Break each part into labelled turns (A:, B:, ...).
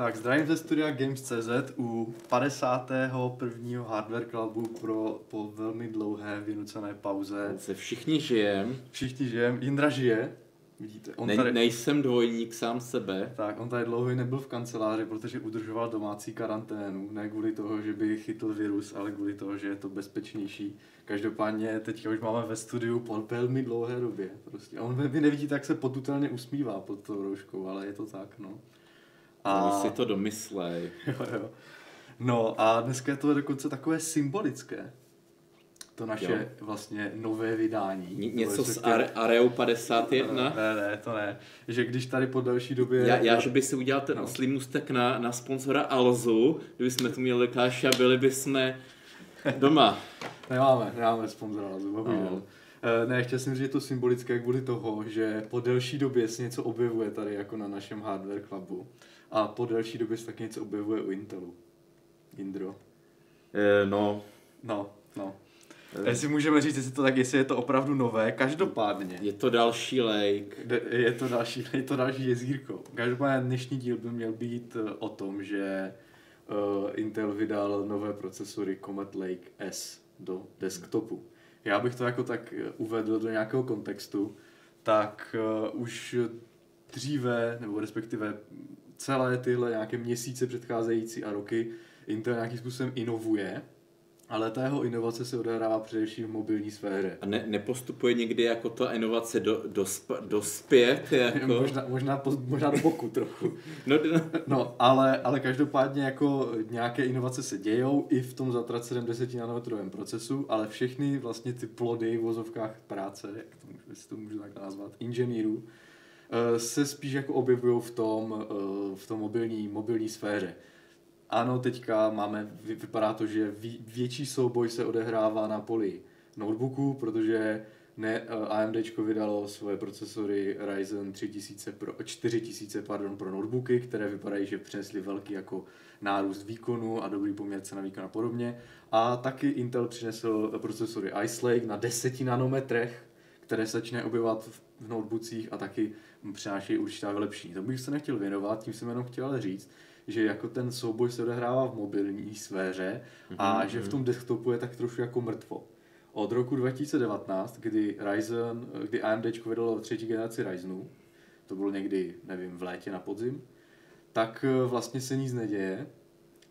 A: Tak zdravím ze studia Games.cz u 51. Hardware Clubu pro, po velmi dlouhé vynucené pauze.
B: Se všichni žijem.
A: Všichni žijem. Jindra žije. Vidíte,
B: on ne, tady, nejsem dvojník sám sebe.
A: Tak, on tady dlouho nebyl v kanceláři, protože udržoval domácí karanténu. Ne kvůli toho, že by chytl virus, ale kvůli toho, že je to bezpečnější. Každopádně teďka už máme ve studiu po velmi dlouhé době. Prostě. on vy nevidíte, jak se potutelně usmívá pod tou rouškou, ale je to tak, no.
B: A... Si to domyslej.
A: jo, jo. No a dneska je to dokonce takové symbolické. To naše jo. vlastně nové vydání.
B: Ně, něco z Are, Areu 51?
A: Ne, ne, to ne. Že když tady po další době...
B: Já, já že by si udělal ten no. oslý mustek na, na sponzora Alzu, kdyby jsme tu měli Lukáše a byli bychom doma.
A: nemáme, nemáme sponzora Alzu, bohužel. No. Ne, chtěl jsem říct, že je to symbolické kvůli toho, že po delší době se něco objevuje tady jako na našem Hardware Clubu. A po delší době se taky něco objevuje u Intelu. Indro.
B: E, no.
A: No, no. E. Jestli můžeme říct, jestli to tak, jestli je to opravdu nové, každopádně.
B: Je to další lake.
A: Je to další, je to další jezírko. Každopádně dnešní díl by měl být eh, o tom, že uh, Intel vydal nové procesory Comet Lake S do desktopu. Já bych to jako tak uvedl do nějakého kontextu, tak uh, už dříve, nebo respektive celé tyhle nějaké měsíce předcházející a roky Intel nějakým způsobem inovuje, ale ta jeho inovace se odehrává především v mobilní sféře.
B: A ne, nepostupuje někdy jako ta inovace do, do, sp, do zpět? Jako...
A: možná, možná, po, možná do boku trochu. no, no. no ale, ale každopádně jako nějaké inovace se dějou i v tom zatraceném 10 nanometrovém procesu, ale všechny vlastně ty plody v vozovkách práce, jak to, můžu, to můžu tak nazvat, inženýrů, se spíš jako objevují v tom, eh, v tom mobilní, mobilní sféře. Ano, teďka máme, vypadá to, že větší souboj se odehrává na poli notebooku, protože ne, eh, AMD vydalo svoje procesory Ryzen 3000 pro, 4000 pardon, pro notebooky, které vypadají, že přinesly velký jako nárůst výkonu a dobrý poměr cena výkon a podobně. A taky Intel přinesl procesory Ice Lake na 10 nanometrech, které začne objevovat v notebookích a taky přinášejí určitá vylepšení. To bych se nechtěl věnovat, tím jsem jenom chtěl říct, že jako ten souboj se odehrává v mobilní sféře a mm-hmm. že v tom desktopu je tak trošku jako mrtvo. Od roku 2019, kdy Ryzen, kdy AMD vydalo třetí generaci Ryzenů, to bylo někdy, nevím, v létě na podzim, tak eh, vlastně se nic neděje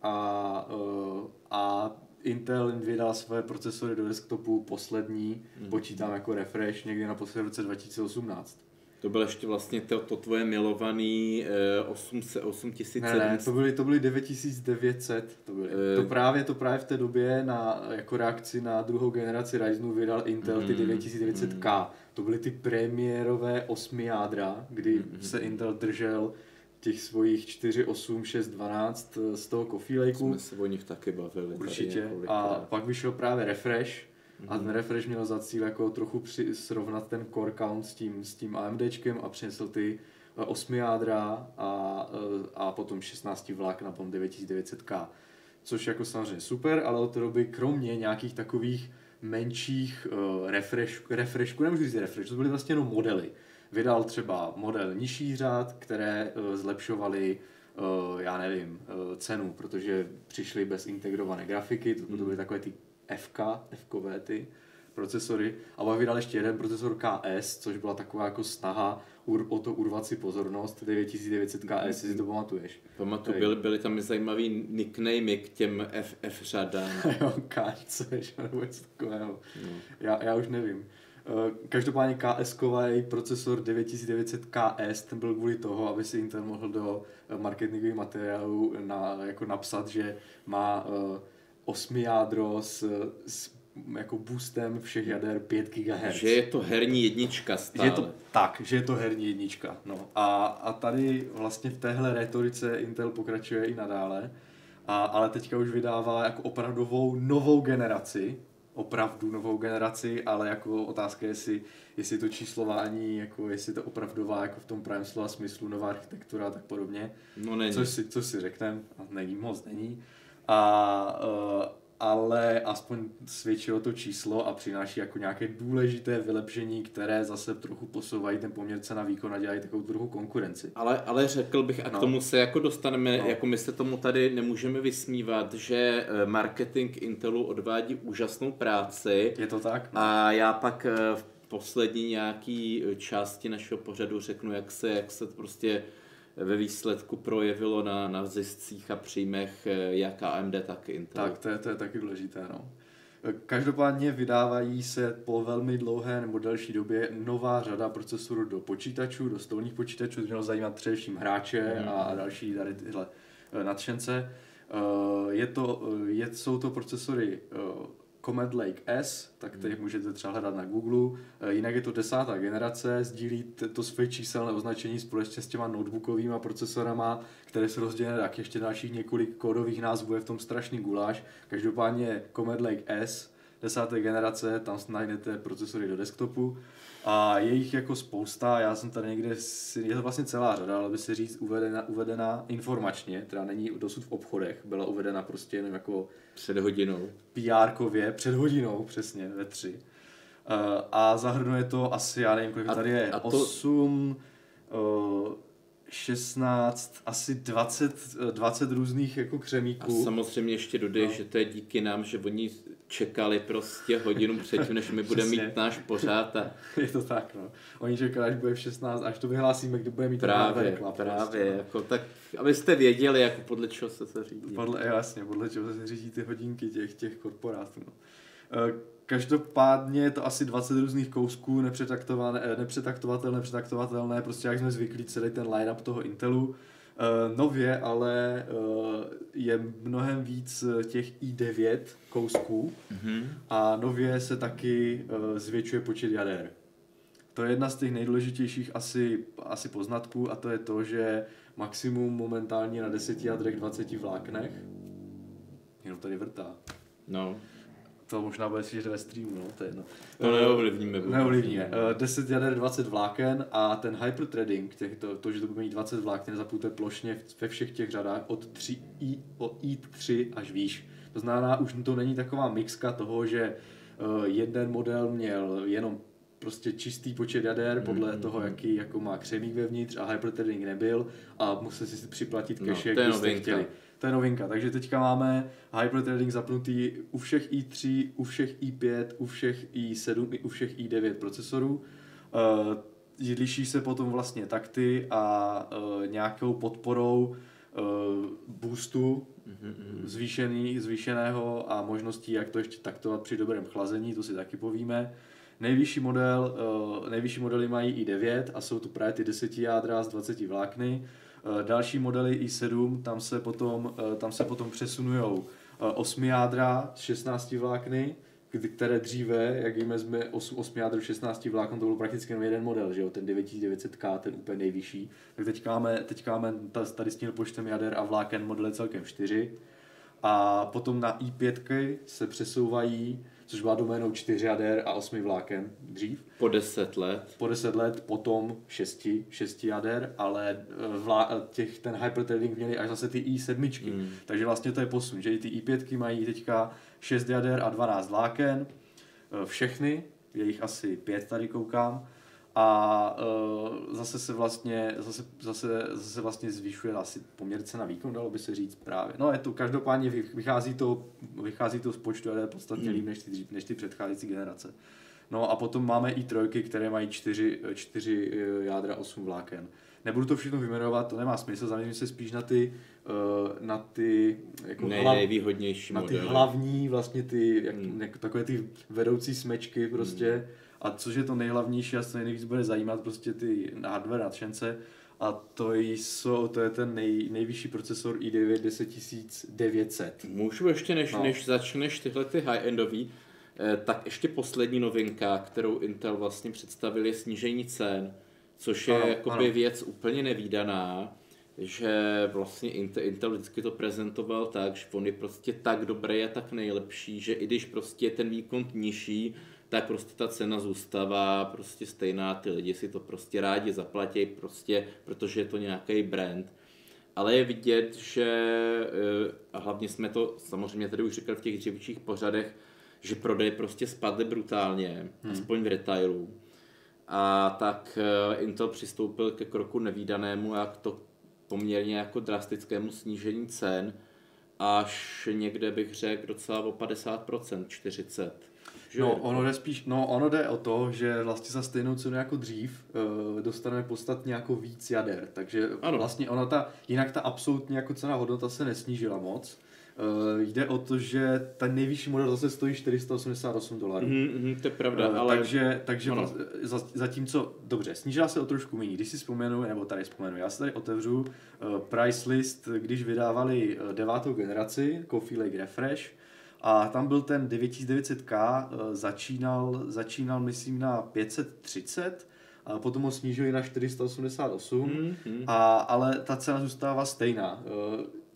A: a, eh, a Intel vydal své procesory do desktopu poslední, mm. počítám jako refresh, někdy na poslední roce 2018.
B: To bylo ještě vlastně to, to tvoje milovaný eh, 800, 8700.
A: Ne, ne, to byly, to byly 9900. To, byly. Eh. to, právě, to právě v té době na, jako reakci na druhou generaci Ryzenu vydal Intel mm, ty 9900K. Mm. To byly ty premiérové 8 jádra, kdy mm, se Intel držel těch svojich 4, 8, 6, 12 z toho Coffee Lakeu.
B: Jsme se o nich taky bavili.
A: Určitě. A pak vyšel právě Refresh, a ten refresh měl za cíl jako trochu při, srovnat ten core count s tím, s tím AMDčkem a přinesl ty 8 eh, jádra a, eh, a potom 16 vlák na tom 9900K. Což jako samozřejmě super, ale od té doby kromě nějakých takových menších uh, refresh, refreshků, nemůžu říct refresh, to byly vlastně jenom modely. Vydal třeba model nižší řád, které uh, zlepšovaly uh, já nevím, uh, cenu, protože přišly bez integrované grafiky, to, to byly hmm. takové ty FK, FKové ty procesory a pak vydal ještě jeden procesor KS, což byla taková jako snaha ur, o to urvat si pozornost, 9900 KS, jestli si to pamatuješ.
B: Pamatuju, byly, byly tam zajímavý nicknamy k těm F, F řadám.
A: jo, KC, nebo něco takového. No. Já, já už nevím. Eh, každopádně KS-kový procesor 9900 KS, ten byl kvůli toho, aby si Intel mohl do eh, marketingových materiálů na, jako napsat, že má uh, 8 jádro s, s jako boostem všech jader 5 GHz.
B: Že je to herní jednička stále.
A: Že je to, tak, že je to herní jednička. No. A, a tady vlastně v téhle retorice Intel pokračuje i nadále, a, ale teďka už vydává jako opravdovou novou generaci, opravdu novou generaci, ale jako otázka je, jestli, jestli to číslování, jako jestli to opravdová jako v tom pravém slova smyslu, nová architektura a tak podobně.
B: No není.
A: Což si, což si řekneme, není moc, není. A, uh, ale aspoň svědčilo to číslo a přináší jako nějaké důležité vylepšení, které zase trochu posouvají ten poměr cena výkon a dělají takovou trochu konkurenci.
B: Ale, ale řekl bych, a k no. tomu se jako dostaneme, no. jako my se tomu tady nemůžeme vysmívat, že eh, marketing Intelu odvádí úžasnou práci.
A: Je to tak?
B: No. A já pak eh, v poslední nějaký části našeho pořadu řeknu, jak se, jak se prostě ve výsledku projevilo na, na ziscích a příjmech eh, jak AMD, tak Intel.
A: Tak, to je, to je taky důležité. No. Každopádně vydávají se po velmi dlouhé nebo delší době nová řada procesorů do počítačů, do stolních počítačů, to mělo zajímat především hráče mm. a další tady tyhle eh, nadšence. Eh, je to, je, jsou to procesory Comet Lake S, tak tady hmm. můžete třeba hledat na Google. Eh, jinak je to desátá generace, sdílí to své číselné označení společně s těma notebookovými procesorama, které jsou rozdělené tak ještě dalších několik kódových názvů, je v tom strašný guláš. Každopádně Comet Lake S, desáté generace, tam najdete procesory do desktopu a je jich jako spousta, já jsem tady někde, je to vlastně celá řada, ale by se říct uvedena, uvedena informačně, teda není dosud v obchodech, byla uvedena prostě jenom jako
B: před hodinou.
A: PR-kově, před hodinou, přesně, ve tři. Uh, a zahrnuje to asi, já nevím, kolik a, tady je, a to... 8, uh, 16, asi 20, 20 různých jako křemíků.
B: A samozřejmě ještě dodej, no. že to je díky nám, že oni čekali prostě hodinu předtím, než my budeme mít náš pořád. A...
A: Je to tak, no. Oni čekali, až bude v 16, až to vyhlásíme, kdy bude mít
B: právě, rekla, právě, prostě, no. jako, tak abyste věděli, jako podle čeho se se řídí.
A: Podle, jasně, podle čeho se řídí ty hodinky těch, těch korporátů. No. Eh, každopádně je to asi 20 různých kousků, nepřetaktovatelné, nepřetaktovatelné, nepřetaktovatelné, prostě jak jsme zvyklí celý ten line-up toho Intelu. Uh, nově ale uh, je mnohem víc těch i9 kousků mm-hmm. a nově se taky uh, zvětšuje počet jader. To je jedna z těch nejdůležitějších asi, asi poznatků a to je to, že maximum momentálně na 10 jadrech 20 vláknech. Jenom tady vrtá.
B: No.
A: To možná bude slyšet ve streamu, no, to je jedno.
B: To neovlivníme.
A: Neovlivníme. 10 eh, jader, 20 vláken a ten hyperthreading, těch, to, to, že to bude mít 20 vláken, zapůjte plošně ve všech těch řadách od 3 i, o i3 až výš. To znamená, už to není taková mixka toho, že uh, jeden model měl jenom prostě čistý počet jader podle mm, toho, jaký jako má křemík vevnitř a hyperthreading nebyl a musel si připlatit cache, no, když jste chtěli. To je novinka. Takže teďka máme hyperthreading zapnutý u všech i3, u všech i5, u všech i7 i u všech i9 procesorů. Uh, liší se potom vlastně takty a uh, nějakou podporou uh, boostu mm-hmm. zvýšený, zvýšeného a možností, jak to ještě taktovat při dobrém chlazení, to si taky povíme. Nejvyšší model, uh, nejvyšší modely mají i9 a jsou to právě ty 10 jádra z 20 vlákny. Uh, další modely i7, tam se potom, uh, tam se potom přesunují 8 jádra z 16 vlákny, které dříve, jak víme, jsme 8, 8 jádr 16 vlákn, to byl prakticky jenom jeden model, že jo, ten 9900K, ten úplně nejvyšší. Tak teďka máme, teďka máme tady s tím počtem jader a vláken modely celkem 4. A potom na i5 se přesouvají což byla doménou 4 jader a 8 vláken dřív.
B: Po 10 let.
A: Po 10 let, potom 6, 6 jader, ale eh, vlá, těch, ten hyperthreading měli až zase ty i7. Mm. Takže vlastně to je posun, že i ty i5 mají teďka 6 jader a 12 vláken, eh, všechny, je jich asi 5 tady koukám, a uh, zase se vlastně, zase, zase, zase vlastně zvyšuje asi poměr cena výkon, dalo by se říct právě. No je to každopádně vychází to, vychází to z počtu ale podstatně hmm. líp než ty, než ty předcházející generace. No a potom máme i trojky, které mají čtyři, čtyři eh, jádra, osm vláken. Nebudu to všechno vyjmenovat, to nemá smysl, zaměřím se spíš na ty, uh, na ty
B: jako Nej, hlav, nejvýhodnější
A: na ty modely. hlavní, vlastně ty, jak, hmm. jak, takové ty vedoucí smečky prostě, hmm a což je to nejhlavnější a co nejvíc bude zajímat prostě ty hardware nadšence, a to, jsou, to je ten nej, nejvyšší procesor i9 10900.
B: Můžu ještě, než, no. než začneš tyhle ty high-endový, eh, tak ještě poslední novinka, kterou Intel vlastně představil, je snížení cen, což je ano, jakoby ano. věc úplně nevýdaná, že vlastně Intel, Intel vždycky to prezentoval tak, že on je prostě tak dobrý a tak nejlepší, že i když prostě je ten výkon nižší, tak prostě ta cena zůstává prostě stejná, ty lidi si to prostě rádi zaplatí, prostě, protože je to nějaký brand. ale je vidět, že eh, a hlavně jsme to samozřejmě tady už říkali v těch dřívějších pořadech, že prodej prostě spadly brutálně, hmm. aspoň v retailu. A tak eh, Intel přistoupil ke kroku nevýdanému a k to poměrně jako drastickému snížení cen, až někde bych řekl docela o 50%, 40%.
A: Že? No, ono jde spíš, no, ono jde o to, že vlastně za stejnou cenu jako dřív uh, dostaneme podstatně jako víc jader, takže ano. vlastně ona ta, jinak ta absolutní jako cena hodnota se nesnížila moc, Uh, jde o to, že ten nejvyšší model zase stojí 488 dolarů.
B: Mm, mm, to je pravda, uh, ale...
A: Takže, takže ano. za, zatímco, dobře, snížila se o trošku méně. Když si vzpomenu, nebo tady vzpomenu, já si tady otevřu uh, price list, když vydávali devátou generaci Coffee Lake Refresh, a tam byl ten 9900K, začínal, začínal myslím na 530, a potom ho snížili na 488, mm, mm. A, ale ta cena zůstává stejná.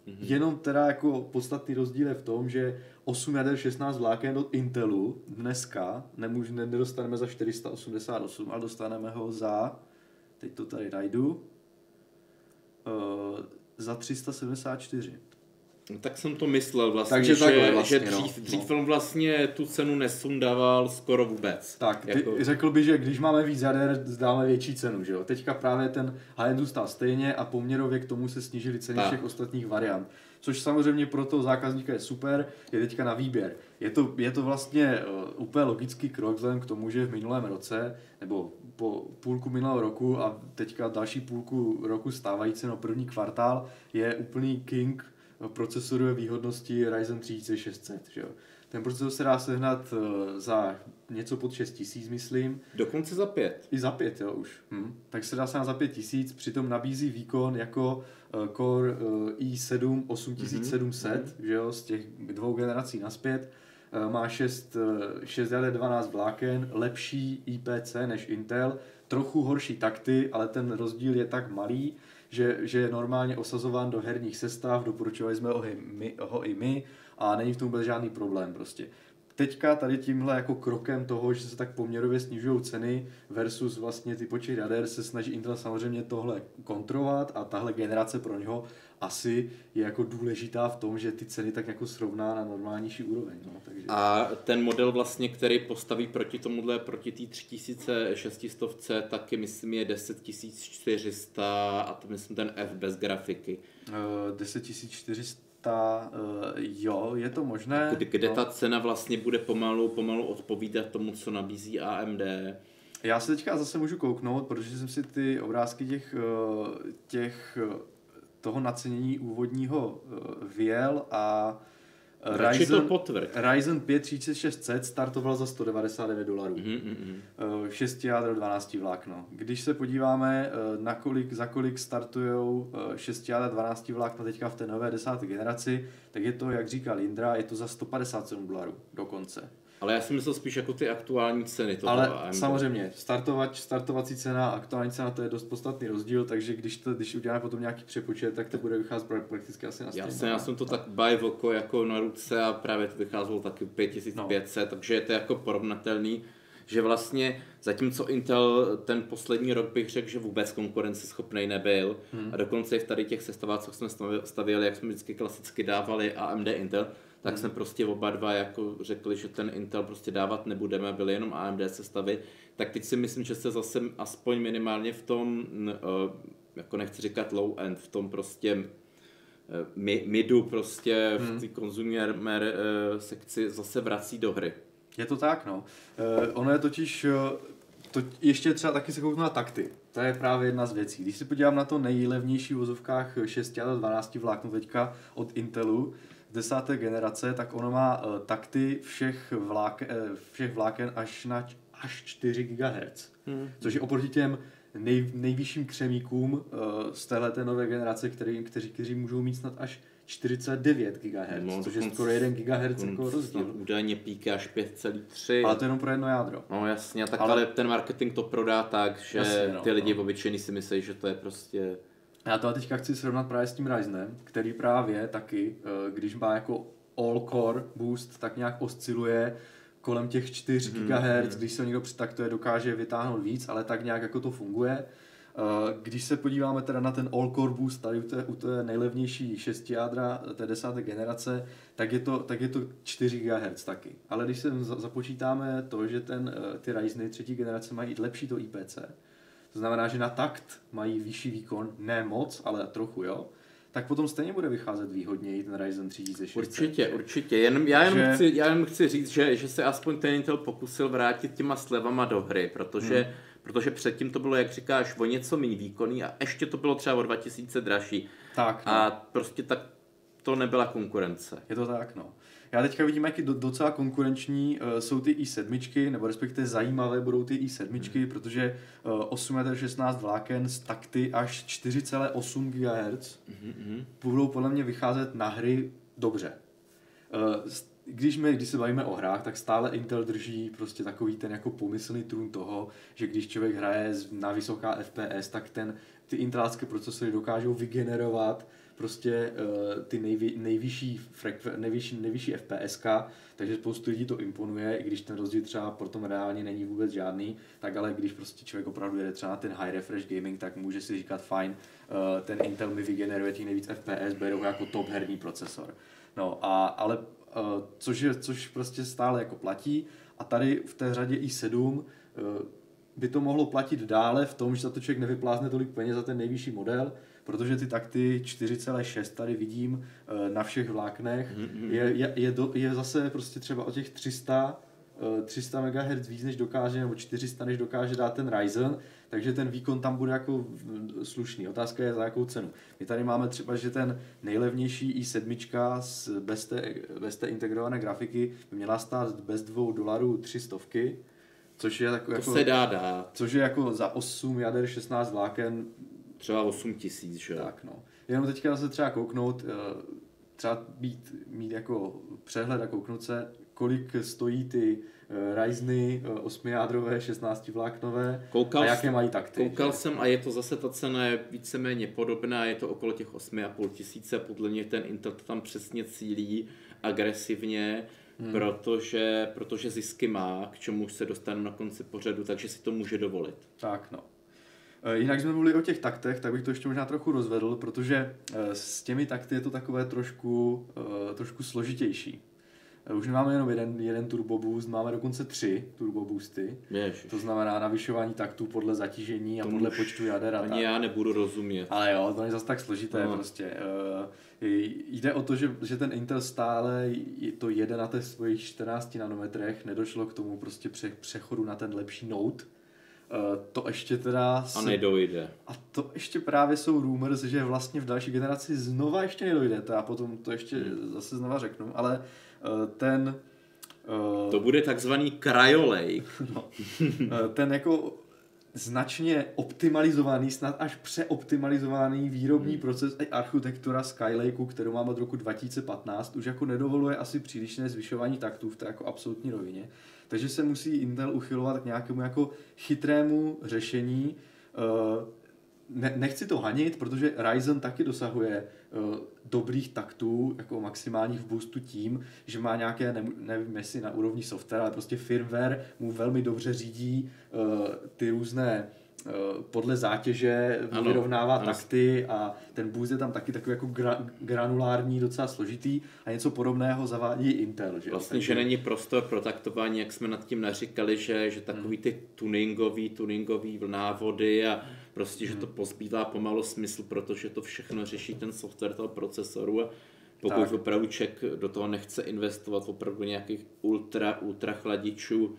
A: Mm-hmm. Jenom teda jako podstatný rozdíl je v tom, že 8 jader 16 vláken od Intelu dneska nemůž, nedostaneme za 488, ale dostaneme ho za, teď to tady najdu, uh, za 374.
B: No, tak jsem to myslel vlastně, Takže že, vlastně, že dřív, no. dřív no. vlastně tu cenu nesundával skoro vůbec.
A: Tak, ty jako... řekl by, že když máme víc jader, dáme větší cenu, že jo? Teďka právě ten high zůstal stejně a poměrově k tomu se snížily ceny tak. všech ostatních variant. Což samozřejmě pro toho zákazníka je super, je teďka na výběr. Je to, je to vlastně uh, úplně logický krok vzhledem k tomu, že v minulém roce, nebo po půlku minulého roku a teďka další půlku roku stávající, no první kvartál, je úplný king procesorové výhodnosti Ryzen 3600. Že jo. Ten procesor se dá sehnat eh, za něco pod 6000, myslím.
B: Dokonce za 5.
A: I za 5, jo, už. Hm. Tak se dá sehnat za 5000, přitom nabízí výkon jako uh, Core uh, i7 8700, mm-hmm. že jo, z těch dvou generací naspět. Uh, má 6, uh, 6 12 vláken, lepší IPC než Intel, trochu horší takty, ale ten rozdíl je tak malý, že, že je normálně osazován do herních sestav, doporučovali jsme ho i my, ho i my a není v tom vůbec žádný problém prostě. Teďka tady tímhle jako krokem toho, že se tak poměrově snižují ceny versus vlastně ty počet jader se snaží Intel samozřejmě tohle kontrolovat a tahle generace pro něho asi je jako důležitá v tom, že ty ceny tak jako srovná na normálnější úroveň. No, takže...
B: A ten model vlastně, který postaví proti tomuhle, proti té 3600, taky myslím je 10400 a to myslím ten F bez grafiky.
A: Uh, 10400 uh, jo, je to možné.
B: Kde, kde no. ta cena vlastně bude pomalu, pomalu odpovídat tomu, co nabízí AMD.
A: Já se teďka zase můžu kouknout, protože jsem si ty obrázky těch, eh, těch toho nacenění úvodního uh, vyjel a
B: Ryzen, to
A: Ryzen 5 3600 startoval za 199 dolarů. Mm-hmm. 6 jádro 12 vlákno. Když se podíváme, eh, na kolik, za kolik startují 6 jádro 12 vlákna teďka v té nové desáté generaci, tak je to, jak říkal Indra, je to za 157 dolarů dokonce.
B: Ale já si myslel spíš jako ty aktuální ceny.
A: Toho Ale AMD. samozřejmě, startovač, startovací cena a aktuální cena to je dost podstatný rozdíl, takže když, to, když uděláme potom nějaký přepočet, tak to bude vycházet prakticky asi na
B: stejně. Jasně, já jsem to tak by oko jako na ruce a právě to vycházelo taky 5500, no. takže je to jako porovnatelný že vlastně zatímco Intel ten poslední rok bych řekl, že vůbec konkurenceschopný nebyl hmm. a dokonce i v tady těch sestavách, co jsme stavěli, jak jsme vždycky klasicky dávali AMD Intel, tak hmm. jsme prostě oba dva jako řekli, že ten Intel prostě dávat nebudeme, byly jenom AMD sestavy, tak teď si myslím, že se zase aspoň minimálně v tom, jako nechci říkat low end, v tom prostě e, midu prostě hmm. v té konzumer e, sekci zase vrací do hry.
A: Je to tak, no. Ono je totiž, to ještě třeba taky se kouknu na takty. To je právě jedna z věcí. Když se podívám na to nejlevnější v vozovkách 6 a 12 vlákno teďka od Intelu, desáté generace, tak ono má uh, takty všech, vláken, uh, všech vláken až na až 4 GHz. Hmm. Což je oproti těm nej, nejvyšším křemíkům uh, z téhle nové generace, který, kteří, kteří můžou mít snad až 49 GHz, no, což je skoro 1 GHz jako rozdíl.
B: Údajně píky až 5,3.
A: Ale to je jenom pro jedno jádro.
B: No jasně, tak ale, ale ten marketing to prodá tak, že jasně, no, ty lidi no. obyčejní si myslí, že to je prostě
A: já to teďka chci srovnat právě s tím Ryzenem, který právě taky, eh, když má jako all-core boost, tak nějak osciluje kolem těch 4 mm-hmm. GHz, když se někdo přitaktuje, dokáže vytáhnout víc, ale tak nějak jako to funguje. když se podíváme teda na ten all-core boost tady u té, u té nejlevnější 6 jádra té desáté generace, tak je, to, tak je to 4 GHz taky. Ale když se započítáme to, že ten, eh, ty Ryzeny třetí generace mají lepší to IPC, to znamená, že na takt mají vyšší výkon, ne moc, ale trochu, jo, tak potom stejně bude vycházet výhodněji ten Ryzen 3600.
B: Určitě, určitě. Jen, já, jen že... chci, já jen chci říct, že, že se aspoň ten Intel pokusil vrátit těma slevama do hry, protože, hmm. protože předtím to bylo, jak říkáš, o něco méně výkonný a ještě to bylo třeba o 2000 dražší.
A: Tak.
B: No. A prostě tak to nebyla konkurence.
A: Je to tak, no. Já teďka vidím, jak docela konkurenční uh, jsou ty i7, nebo respektive zajímavé budou ty i7, hmm. protože uh, 8,16 vláken z takty až 4,8 GHz hmm. budou podle mě vycházet na hry dobře. Uh, když, my, když se bavíme o hrách, tak stále Intel drží prostě takový ten jako pomyslný trůn toho, že když člověk hraje na vysoká FPS, tak ten, ty intelácké procesory dokážou vygenerovat prostě uh, ty nejvy, nejvyšší, frekve, nejvyšší, nejvyšší FPSK, takže spoustu lidí to imponuje, i když ten rozdíl třeba pro tom reálně není vůbec žádný, tak ale když prostě člověk opravdu jede třeba na ten high refresh gaming, tak může si říkat fajn, uh, ten Intel mi vygeneruje těch nejvíc FPS, berou jako top herní procesor. No a, ale uh, což, je, což prostě stále jako platí a tady v té řadě i7 uh, by to mohlo platit dále v tom, že za to člověk nevyplázne tolik peněz za ten nejvyšší model, protože ty takty 4,6 tady vidím eh, na všech vláknech, mm-hmm. je, je, je, do, je zase prostě třeba o těch 300 300 MHz víc než dokáže, nebo 400 než dokáže dát ten Ryzen, takže ten výkon tam bude jako slušný. Otázka je za jakou cenu. My tady máme třeba, že ten nejlevnější i7 s, bez, té, bez té integrované grafiky by měla stát bez 2 dolarů 300, což je jako,
B: to jako, se dá dát.
A: Což je jako za 8 jader 16 vláken
B: Třeba 8 tisíc, že
A: Tak, no. Jenom teďka se třeba kouknout, eh, třeba být, mít jako přehled a kouknout se, kolik stojí ty eh, Ryzeny 8-jádrové, 16 vláknové koukal a jaké mají takty.
B: Koukal že? jsem a je to zase ta cena je víceméně podobná, je to okolo těch 8,5 tisíce, podle mě ten Intel tam přesně cílí agresivně, hmm. protože, protože zisky má, k čemu už se dostanu na konci pořadu, takže si to může dovolit.
A: Tak no. Eh, jinak jsme mluvili o těch taktech, tak bych to ještě možná trochu rozvedl, protože eh, s těmi takty je to takové trošku, eh, trošku složitější. Už nemáme jenom jeden, jeden turbo boost, máme dokonce tři turbo boosty.
B: Ježiš.
A: To znamená navyšování taktů podle zatížení a podle počtu jader.
B: Ani já nebudu rozumět.
A: Ale jo, to není zase tak složité no. prostě. Jde o to, že, že ten Intel stále to jede na těch svých 14 nanometrech, nedošlo k tomu prostě přechodu na ten lepší Note, to ještě teda...
B: A nedojde.
A: A to ještě právě jsou rumors, že vlastně v další generaci znova ještě nedojde. To já potom to ještě hmm. zase znova řeknu, ale uh, ten...
B: Uh, to bude takzvaný cryolake.
A: no, ten jako značně optimalizovaný, snad až přeoptimalizovaný výrobní hmm. proces a architektura Skylakeu, kterou máme od roku 2015, už jako nedovoluje asi přílišné zvyšování taktů v té jako absolutní rovině. Takže se musí Intel uchylovat k nějakému jako chytrému řešení. Eh, ne, nechci to hanit, protože Ryzen taky dosahuje uh, dobrých taktů, jako maximálních v boostu tím, že má nějaké, ne, nevím jestli na úrovni software, ale prostě firmware mu velmi dobře řídí uh, ty různé Eh, podle zátěže ano, vyrovnává ano. takty a ten boost je tam taky takový jako gra, granulární, docela složitý a něco podobného zavádí Intel. Že?
B: Vlastně, Takže... že není prostor pro taktování, jak jsme nad tím naříkali, že, že takový hmm. ty tuningový, tuningový návody a prostě, že to hmm. pozbývá pomalu smysl, protože to všechno řeší ten software toho procesoru a pokud tak. opravdu člověk do toho nechce investovat opravdu nějakých ultra, ultra chladičů,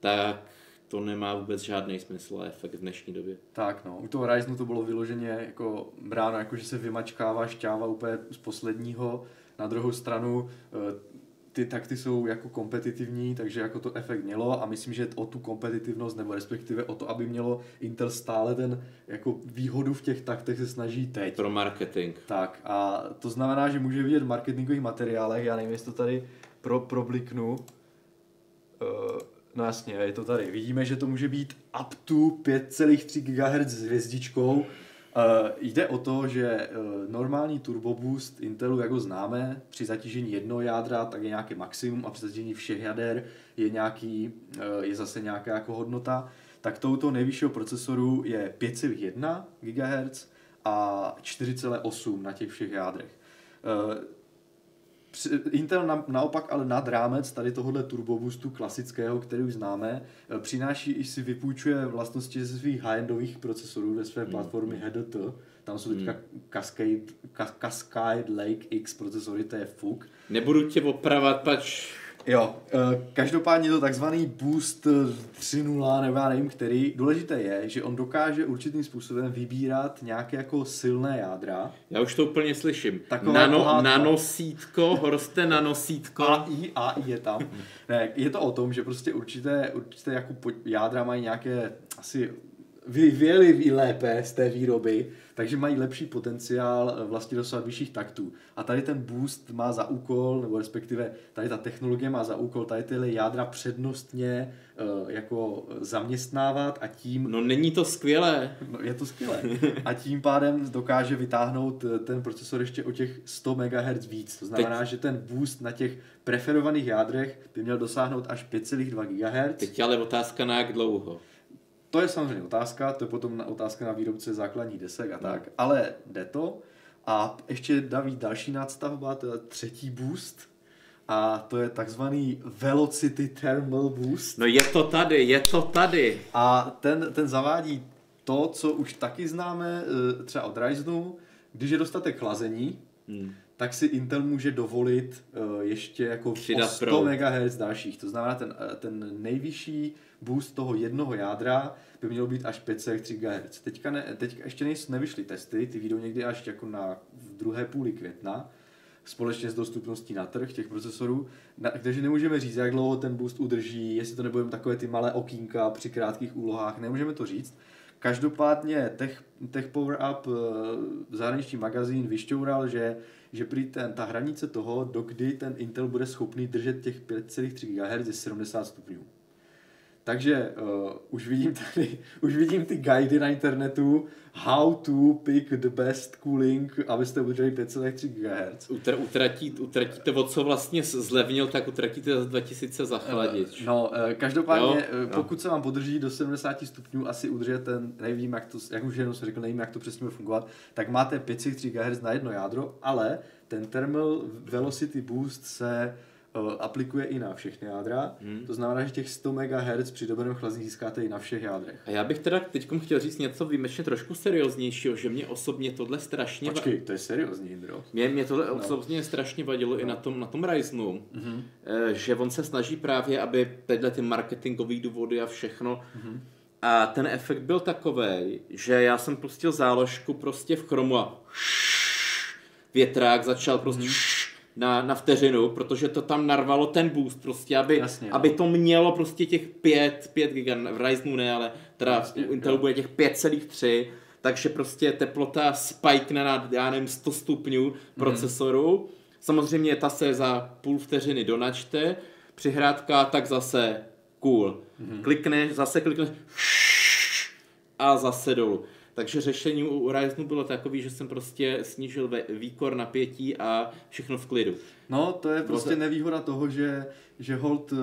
B: tak to nemá vůbec žádný smysl a efekt v dnešní době.
A: Tak no, u toho Ryzenu to bylo vyloženě jako bráno, jako že se vymačkává šťáva úplně z posledního. Na druhou stranu eh, ty takty jsou jako kompetitivní, takže jako to efekt mělo a myslím, že o tu kompetitivnost nebo respektive o to, aby mělo Intel stále ten jako výhodu v těch taktech se snaží teď.
B: Pro marketing.
A: Tak a to znamená, že může vidět v marketingových materiálech, já nevím, jestli to tady pro, probliknu, uh, No jasně, je to tady. Vidíme, že to může být up to 5,3 GHz s hvězdičkou. Uh, jde o to, že uh, normální turbo boost Intelu, jak ho známe, při zatížení jednoho jádra, tak je nějaký maximum a při zatížení všech jader je, nějaký, uh, je zase nějaká jako hodnota. tak touto nejvyššího procesoru je 5,1 GHz a 4,8 na těch všech jádrech. Eh, Intel na, naopak ale nad rámec tady tohohle turboboostu klasického, který už známe, eh, přináší i si vypůjčuje vlastnosti ze svých high-endových procesorů ve své hmm. platformy HDT. Tam jsou teďka hmm. Cascade, Cascade Lake X procesory, to je fuk.
B: Nebudu tě opravovat, pač
A: Jo, eh, každopádně to takzvaný boost 3.0, nebo já nevím který, důležité je, že on dokáže určitým způsobem vybírat nějaké jako silné jádra.
B: Já už to úplně slyším. Takové Nano, pohádka. nanosítko, horste nanosítko.
A: AI, AI je tam. ne, je to o tom, že prostě určité, určité jako jádra mají nějaké asi vyvěli lépe z té výroby, takže mají lepší potenciál eh, vlastně dosahovat vyšších taktů. A tady ten boost má za úkol, nebo respektive tady ta technologie má za úkol tady tyhle jádra přednostně uh, jako zaměstnávat a tím...
B: No není to skvělé.
A: No, je to skvělé. A tím pádem dokáže vytáhnout eh, ten procesor ještě o těch 100 MHz víc. To znamená, Teď... že ten boost na těch preferovaných jádrech by měl dosáhnout až 5,2 GHz.
B: Teď ale otázka na jak dlouho.
A: To je samozřejmě otázka, to je potom otázka na výrobce základních desek a tak, ale jde to. A ještě David další nástavba, to je třetí boost, a to je takzvaný Velocity Thermal Boost.
B: No je to tady, je to tady.
A: A ten, ten zavádí to, co už taky známe eh, třeba od Ryzenu, když je dostatek chlazení, hmm. tak si Intel může dovolit uh, ještě jako 100 MHz dalších. To znamená, ten, eh, ten nejvyšší boost toho jednoho jádra by mělo být až 5,3 GHz. Teďka, ne, teďka ještě nejsou, nevyšly testy, ty vyjdou někdy až jako na v druhé půli května, společně s dostupností na trh těch procesorů, na, takže nemůžeme říct, jak dlouho ten boost udrží, jestli to nebudeme takové ty malé okýnka při krátkých úlohách, nemůžeme to říct. Každopádně Tech, Tech Power Up, eh, zahraniční magazín, vyšťoural, že, že prý ten, ta hranice toho, dokdy ten Intel bude schopný držet těch 5,3 GHz je 70 stupňů. Takže uh, už vidím tady, už vidím ty guidy na internetu, how to pick the best cooling, abyste udrželi 5,3 GHz.
B: Utr, utratí, utratíte o co vlastně zlevnil, tak utratíte za 2000 za chladič.
A: Uh, no, uh, každopádně, jo? pokud se vám podrží do 70 stupňů, asi udržet ten, nevím, jak to, jak už jenom jsem řekl, nevím, jak to přesně bude fungovat, tak máte 5,3 GHz na jedno jádro, ale ten thermal velocity boost se Eh, aplikuje i na všechny jádra. Hmm. To znamená, že těch 100 MHz při dobrém chlazení získáte i na všech jádrech.
B: A já bych teda teď chtěl říct něco výjimečně trošku serióznějšího, že mě osobně tohle strašně...
A: Počkej, to je seriózní, Indro.
B: Mě, mě tohle no. osobně strašně vadilo no. i na tom, na tom Ryzenu, mm-hmm. že on se snaží právě, aby tyhle ty marketingové důvody a všechno mm-hmm. A ten efekt byl takový, že já jsem pustil záložku prostě v chromu a větrák začal prostě mm-hmm na, na vteřinu, protože to tam narvalo ten boost prostě, aby, Jasně, aby to mělo prostě těch 5, 5 GB, v Ryzenu ne, ale teda Jasně, u Intelu jo. bude těch 5,3, takže prostě teplota spike na, já nevím, 100 stupňů mm. procesoru. Samozřejmě ta se za půl vteřiny donačte, přihrádka tak zase cool. Mm. Klikneš, zase klikneš a zase dolů. Takže řešení u Horizonu bylo takové, že jsem prostě snížil výkor napětí a všechno v klidu.
A: No, to je prostě nevýhoda toho, že, že hold eh,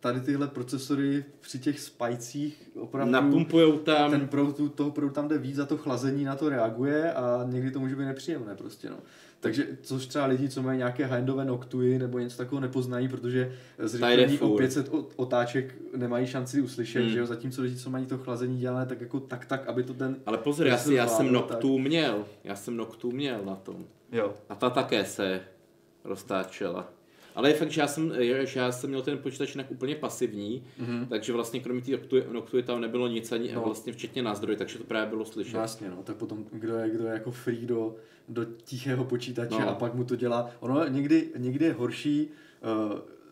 A: tady tyhle procesory při těch spajcích opravdu
B: napumpujou tam
A: ten proud, toho proudu tam jde víc a to chlazení na to reaguje a někdy to může být nepříjemné prostě no. Takže což třeba lidi, co mají nějaké handové noktuji nebo něco takového nepoznají, protože zrychlení o 500 otáček nemají šanci uslyšet, hmm. že jo, zatímco lidi, co mají to chlazení dělané tak jako tak tak, aby to ten...
B: Ale pozor, já, si, já jsem noktů tak... měl, já jsem noktů měl na tom.
A: Jo.
B: A ta také se roztáčela. Ale je fakt, že já jsem, že já jsem měl ten počítač jinak úplně pasivní, mm-hmm. takže vlastně kromě té noktuji tam nebylo nic ani no. vlastně včetně názdroj, takže to právě bylo slyšet.
A: Vlastně, no, tak potom kdo je, kdo je jako free do, do tichého počítače no. a pak mu to dělá. Ono někdy, někdy je horší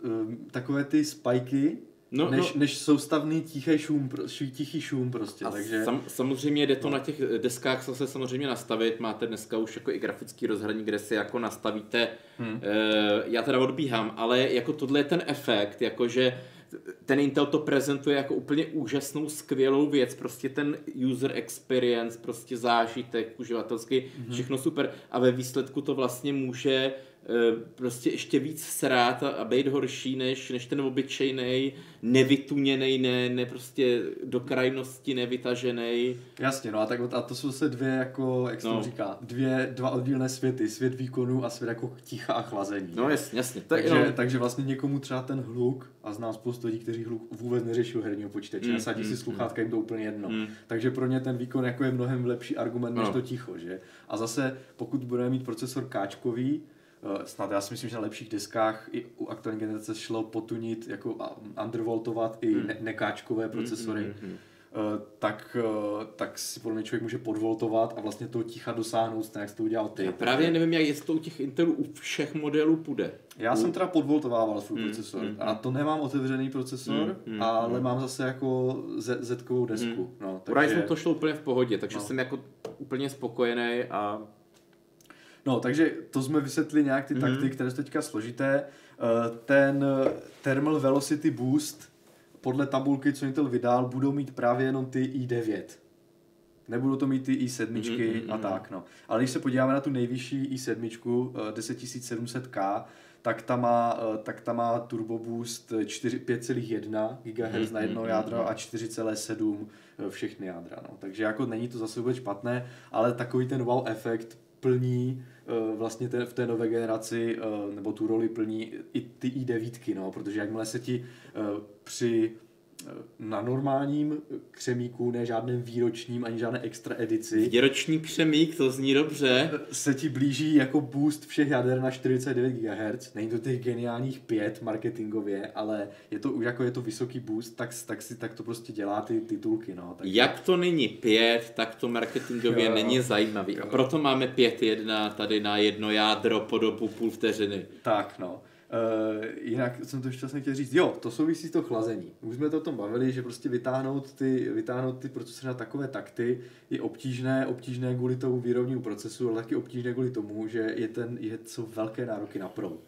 A: uh, uh, takové ty spajky, No, než, no. než soustavný tichý šum, tichý šum prostě, a takže...
B: Sam, samozřejmě jde to no. na těch deskách se samozřejmě nastavit, máte dneska už jako i grafický rozhraní, kde si jako nastavíte, hmm. e, já teda odbíhám, ale jako tohle je ten efekt, jakože ten Intel to prezentuje jako úplně úžasnou, skvělou věc, prostě ten user experience, prostě zážitek uživatelský, mm-hmm. všechno super a ve výsledku to vlastně může Eh, prostě ještě víc srát a, a být horší než, než ten obyčejný, nevytuněný, ne, ne prostě do krajnosti nevytažený.
A: Jasně, no a, tak, a to jsou se dvě, jako, jak se no. to říká, dvě, dva oddílné světy, svět výkonu a svět jako ticha a chlazení.
B: No jasně, jasně.
A: Takže, no. takže vlastně někomu třeba ten hluk, a znám spoustu lidí, kteří hluk vůbec neřeší herního počítače, mm, nasadí mm, si sluchátka, mm. jim to úplně jedno. Mm. Takže pro ně ten výkon jako je mnohem lepší argument než no. to ticho, že? A zase, pokud budeme mít procesor káčkový, Eh, snad já si myslím, že na lepších deskách i u aktuální generace šlo potunit, jako undervoltovat i hmm. ne- nekáčkové hmm, procesory. Hmm, hmm, hmm. Uh, tak, uh, tak si podle mě člověk může podvoltovat a vlastně toho ticha dosáhnout, jak jsi to udělal ty.
B: Já právě tak, nevím, jak jestli to u těch Intelů u všech modelů půjde.
A: Já u... jsem teda podvoltovával svůj mm, procesor mm, a to nemám otevřený procesor, mm, mm, ale mm. mám zase jako Z, Z-kovou desku. Mm. No,
B: takže... U Ryzenu to šlo úplně v pohodě, takže no. jsem jako úplně spokojený a
A: No, takže to jsme vysvětli nějak ty mm-hmm. takty, které jsou teďka složité. Eh, ten Thermal Velocity Boost podle tabulky, co Intel vydal, budou mít právě jenom ty i9. Nebudou to mít ty i7 mm-hmm. a tak, no. Ale když se podíváme na tu nejvyšší i7, 10700K, tak ta má, eh, tak ta má Turbo Boost 5,1 GHz na jedno jádro a 4,7 eh, všechny jádra. No. Takže jako není to zase vůbec špatné, ale takový ten wow efekt plní uh, vlastně ten, v té nové generaci, uh, nebo tu roli plní i ty i9, no, protože jakmile se ti uh, při na normálním křemíku, ne žádném výročním, ani žádné extra edici.
B: Výroční křemík, to zní dobře.
A: Se ti blíží jako boost všech jader na 49 GHz. Není to těch geniálních 5 marketingově, ale je to už jako je to vysoký boost, tak, tak, si, tak to prostě dělá ty titulky. No.
B: Tak Jak to není 5, tak to marketingově jo, není zajímavý. Jo. A proto máme 5.1 tady na jedno jádro po dobu půl vteřiny.
A: Tak no. Uh, jinak jsem to ještě vlastně chtěl říct, jo, to souvisí s to chlazení. Už jsme to o tom bavili, že prostě vytáhnout ty, vytáhnout ty procesory na takové takty je obtížné, obtížné kvůli tomu výrobnímu procesu, ale taky obtížné kvůli tomu, že je ten, je, jsou velké nároky na proud.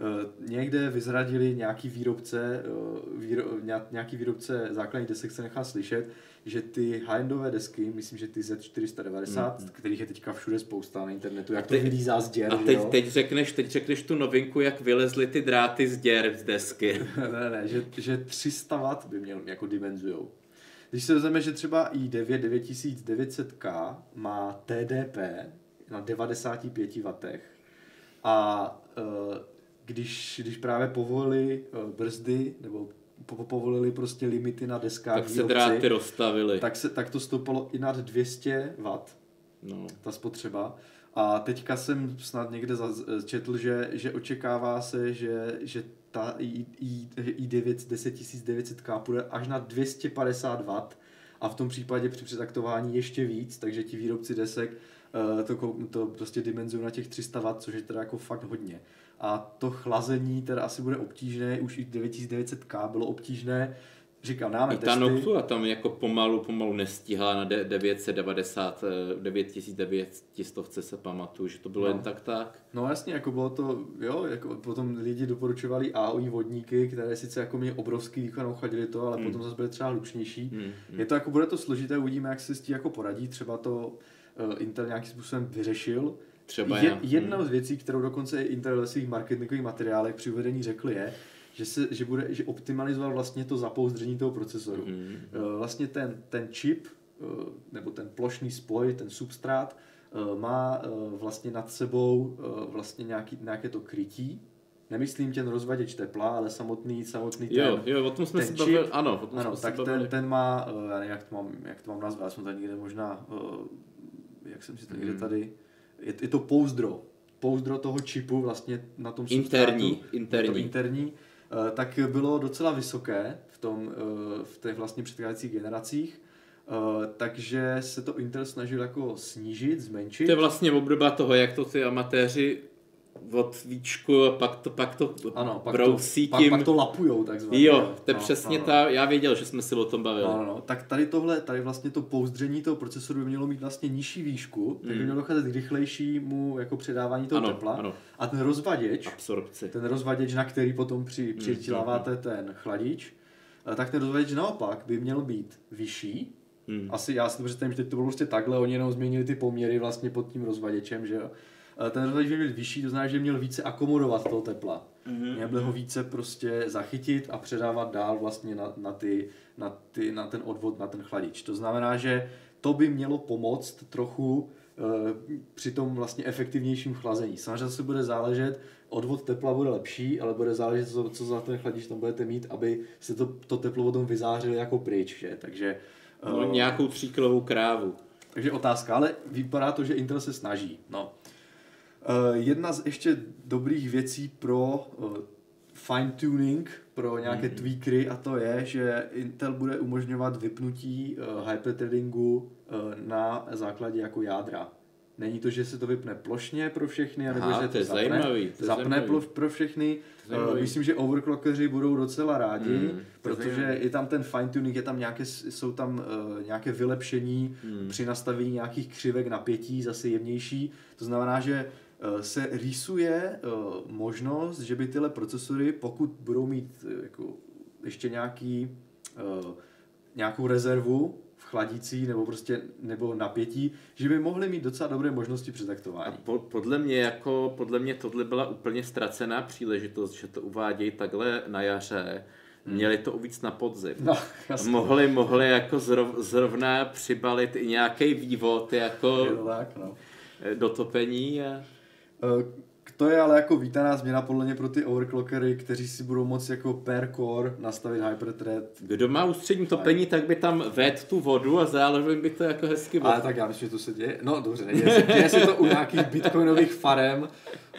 A: Uh, někde vyzradili nějaký výrobce, uh, výro, nějaký výrobce základních desek se nechá slyšet, že ty high-endové desky, myslím, že ty Z490, mm. kterých je teďka všude spousta na internetu, jak teď, to vylízá z děr,
B: A teď, teď, řekneš, teď řekneš tu novinku, jak vylezly ty dráty z děr z desky.
A: ne, ne, že, že 300 W by měl jako dimenzujou. Když se vezmeme, že třeba i9 9900K má TDP na 95 W a uh, když, když právě povolili uh, brzdy nebo povolili prostě limity na deskách
B: Tak se dráty rozstavily.
A: Tak, se, tak to stoupalo i nad 200 W, no. ta spotřeba. A teďka jsem snad někde četl, že, že očekává se, že, že ta i, i, i9 10900K půjde až na 250 W a v tom případě při přetaktování ještě víc, takže ti výrobci desek uh, to, to prostě dimenzují na těch 300 W, což je teda jako fakt hodně a to chlazení teda asi bude obtížné, už i 9900K bylo obtížné, Říkám, dáme I
B: ta testy. Noctua tam jako pomalu, pomalu nestíhala na 990, 9900 se pamatuju, že to bylo no. jen tak tak.
A: No jasně, jako bylo to, jo, jako potom lidi doporučovali AOI vodníky, které sice jako měly obrovský výkon, chodili to, ale mm. potom zase byly třeba hlučnější. Mm. Mm. Je to jako, bude to složité, uvidíme, jak se s tím jako poradí, třeba to uh, Intel nějakým způsobem vyřešil, Třeba je, jedna hmm. z věcí, kterou dokonce Intel ve svých marketingových materiálech při uvedení řekli je, že, se, že, bude, že optimalizoval vlastně to zapouzdření toho procesoru. Mm. Vlastně ten, ten čip, eh, nebo ten plošný spoj, ten substrát, eh, má vlastně nad sebou vlastně nějaký, nějaké to krytí, Nemyslím ten rozvaděč tepla, ale samotný, samotný ten,
B: Jo, jo, o tom jsme si bavili, ano, o tom
A: ano jsme tak ten, ten má, já nevím, jak to mám, jak to mám nazvat, já jsem tady někde možná, jak jsem si to někde hmm. tady, je, je to pouzdro. Pouzdro toho čipu vlastně na tom
B: interní, interní. To
A: interní, eh, tak bylo docela vysoké v, tom, eh, v těch vlastně předcházejících generacích. Uh, takže se to Intel snažil jako snížit, zmenšit.
B: To je vlastně obdoba toho, jak to ty amatéři od víčku a pak to, pak to
A: ano, pak brousí to, tím. Pak, pak to lapujou takzvaně.
B: Jo, to je no, přesně no, ta, já věděl, že jsme si o tom bavili.
A: No, no, no. Tak tady tohle, tady vlastně to pouzdření toho procesoru by mělo mít vlastně nižší výšku, mm. takže by mělo docházet k rychlejšímu jako předávání toho ano, tepla. Ano. A ten rozvaděč,
B: Absorpci.
A: ten rozvaděč, na který potom při, mm, přitiláváte mm, ten chladič, eh, tak ten rozvaděč naopak by měl být vyšší, Hmm. Asi já si to představím, že teď to bylo prostě takhle, oni jenom změnili ty poměry vlastně pod tím rozvaděčem, že jo ten rozhlíž měl být vyšší, to znamená, že měl více akomodovat toho tepla. Mm-hmm. Měl ho více prostě zachytit a předávat dál vlastně na, na, ty, na, ty, na ten odvod, na ten chladič. To znamená, že to by mělo pomoct trochu e, při tom vlastně efektivnějším chlazení. Samozřejmě se bude záležet, odvod tepla bude lepší, ale bude záležet, co, co za ten chladič tam budete mít, aby se to, to teplo potom vyzářilo jako pryč. Že? Takže,
B: no, uh, nějakou tříkilovou krávu.
A: Takže otázka, ale vypadá to, že Intel se snaží. No. Uh, jedna z ještě dobrých věcí pro uh, fine tuning, pro nějaké mm-hmm. tweakery a to je, že Intel bude umožňovat vypnutí uh, hyperthreadingu na základě jako jádra. Není to, že se to vypne plošně pro všechny, nebo že
B: to, to
A: zapne,
B: zajímavý, to
A: zapne
B: zajímavý.
A: pro všechny. Uh, myslím, že overclockeři budou docela rádi, mm, protože zajímavý. je tam ten fine tuning, je tam nějaké, jsou tam uh, nějaké vylepšení mm. při nastavení nějakých křivek napětí, zase jemnější. To znamená, že se rýsuje uh, možnost, že by tyhle procesory, pokud budou mít uh, jako ještě nějaký, nějakou rezervu, chladící nebo prostě nebo napětí, že by mohli mít docela dobré možnosti přetaktování.
B: A po, podle mě jako, podle mě tohle byla úplně ztracená příležitost, že to uvádějí takhle na jaře, hmm. měli to uvíc na podzim.
A: No,
B: mohli, mohli jako zrov, zrovna přibalit i nějaký vývod jako
A: tak, no.
B: do topení. A...
A: Uh, to je ale jako vítaná změna podle mě pro ty overclockery, kteří si budou moci jako per core nastavit hyperthread.
B: Kdo má ústřední topení, tak by tam ved tu vodu a zároveň by to jako hezky
A: bylo. Ale tak já myslím, že to se děje. No dobře, neděje se, děje se to u nějakých bitcoinových farem,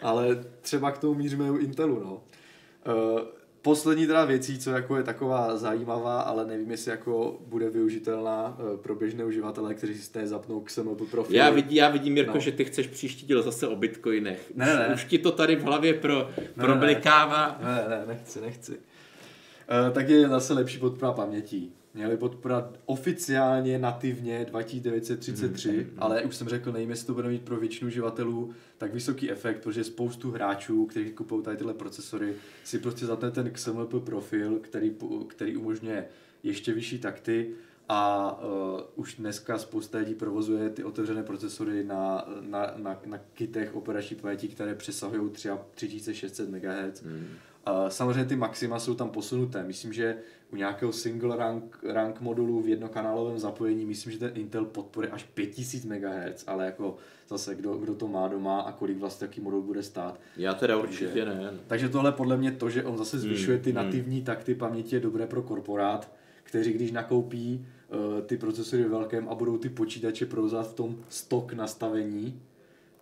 A: ale třeba k tomu míříme u Intelu, no. Uh, Poslední teda věcí, co jako je taková zajímavá, ale nevím, jestli jako bude využitelná eh, pro běžné uživatele, kteří si stejně zapnou k SML profil.
B: Já vidím, já vidím Jirko, no. že ty chceš příští díl zase o bitcoinech.
A: Ne, ne,
B: ne. Už ti to tady v hlavě pro, ne, problikává.
A: Ne, ne, ne, nechci, nechci. Uh, tak je zase lepší podpora pamětí měli podporovat oficiálně nativně 2933, mm, mm, ale už jsem řekl, nevím, jestli to bude mít pro většinu uživatelů tak vysoký efekt, protože spoustu hráčů, kteří kupují tady tyhle procesory, si prostě zatne ten XMLP profil, který, který umožňuje ještě vyšší takty a uh, už dneska spousta lidí provozuje ty otevřené procesory na, na, na, na kitech operační paměti, které přesahují 3600 MHz. Mm. Uh, samozřejmě ty maxima jsou tam posunuté. Myslím, že u nějakého single rank, rank modulu v jednokanálovém zapojení, myslím, že ten Intel podporuje až 5000 MHz, ale jako zase kdo, kdo to má doma a kolik vlastně taký modul bude stát.
B: Já teda určitě takže, ne.
A: Takže tohle podle mě to, že on zase zvyšuje ty hmm, nativní hmm. takty paměti je dobré pro korporát, kteří když nakoupí uh, ty procesory velkém a budou ty počítače provozovat v tom stok nastavení,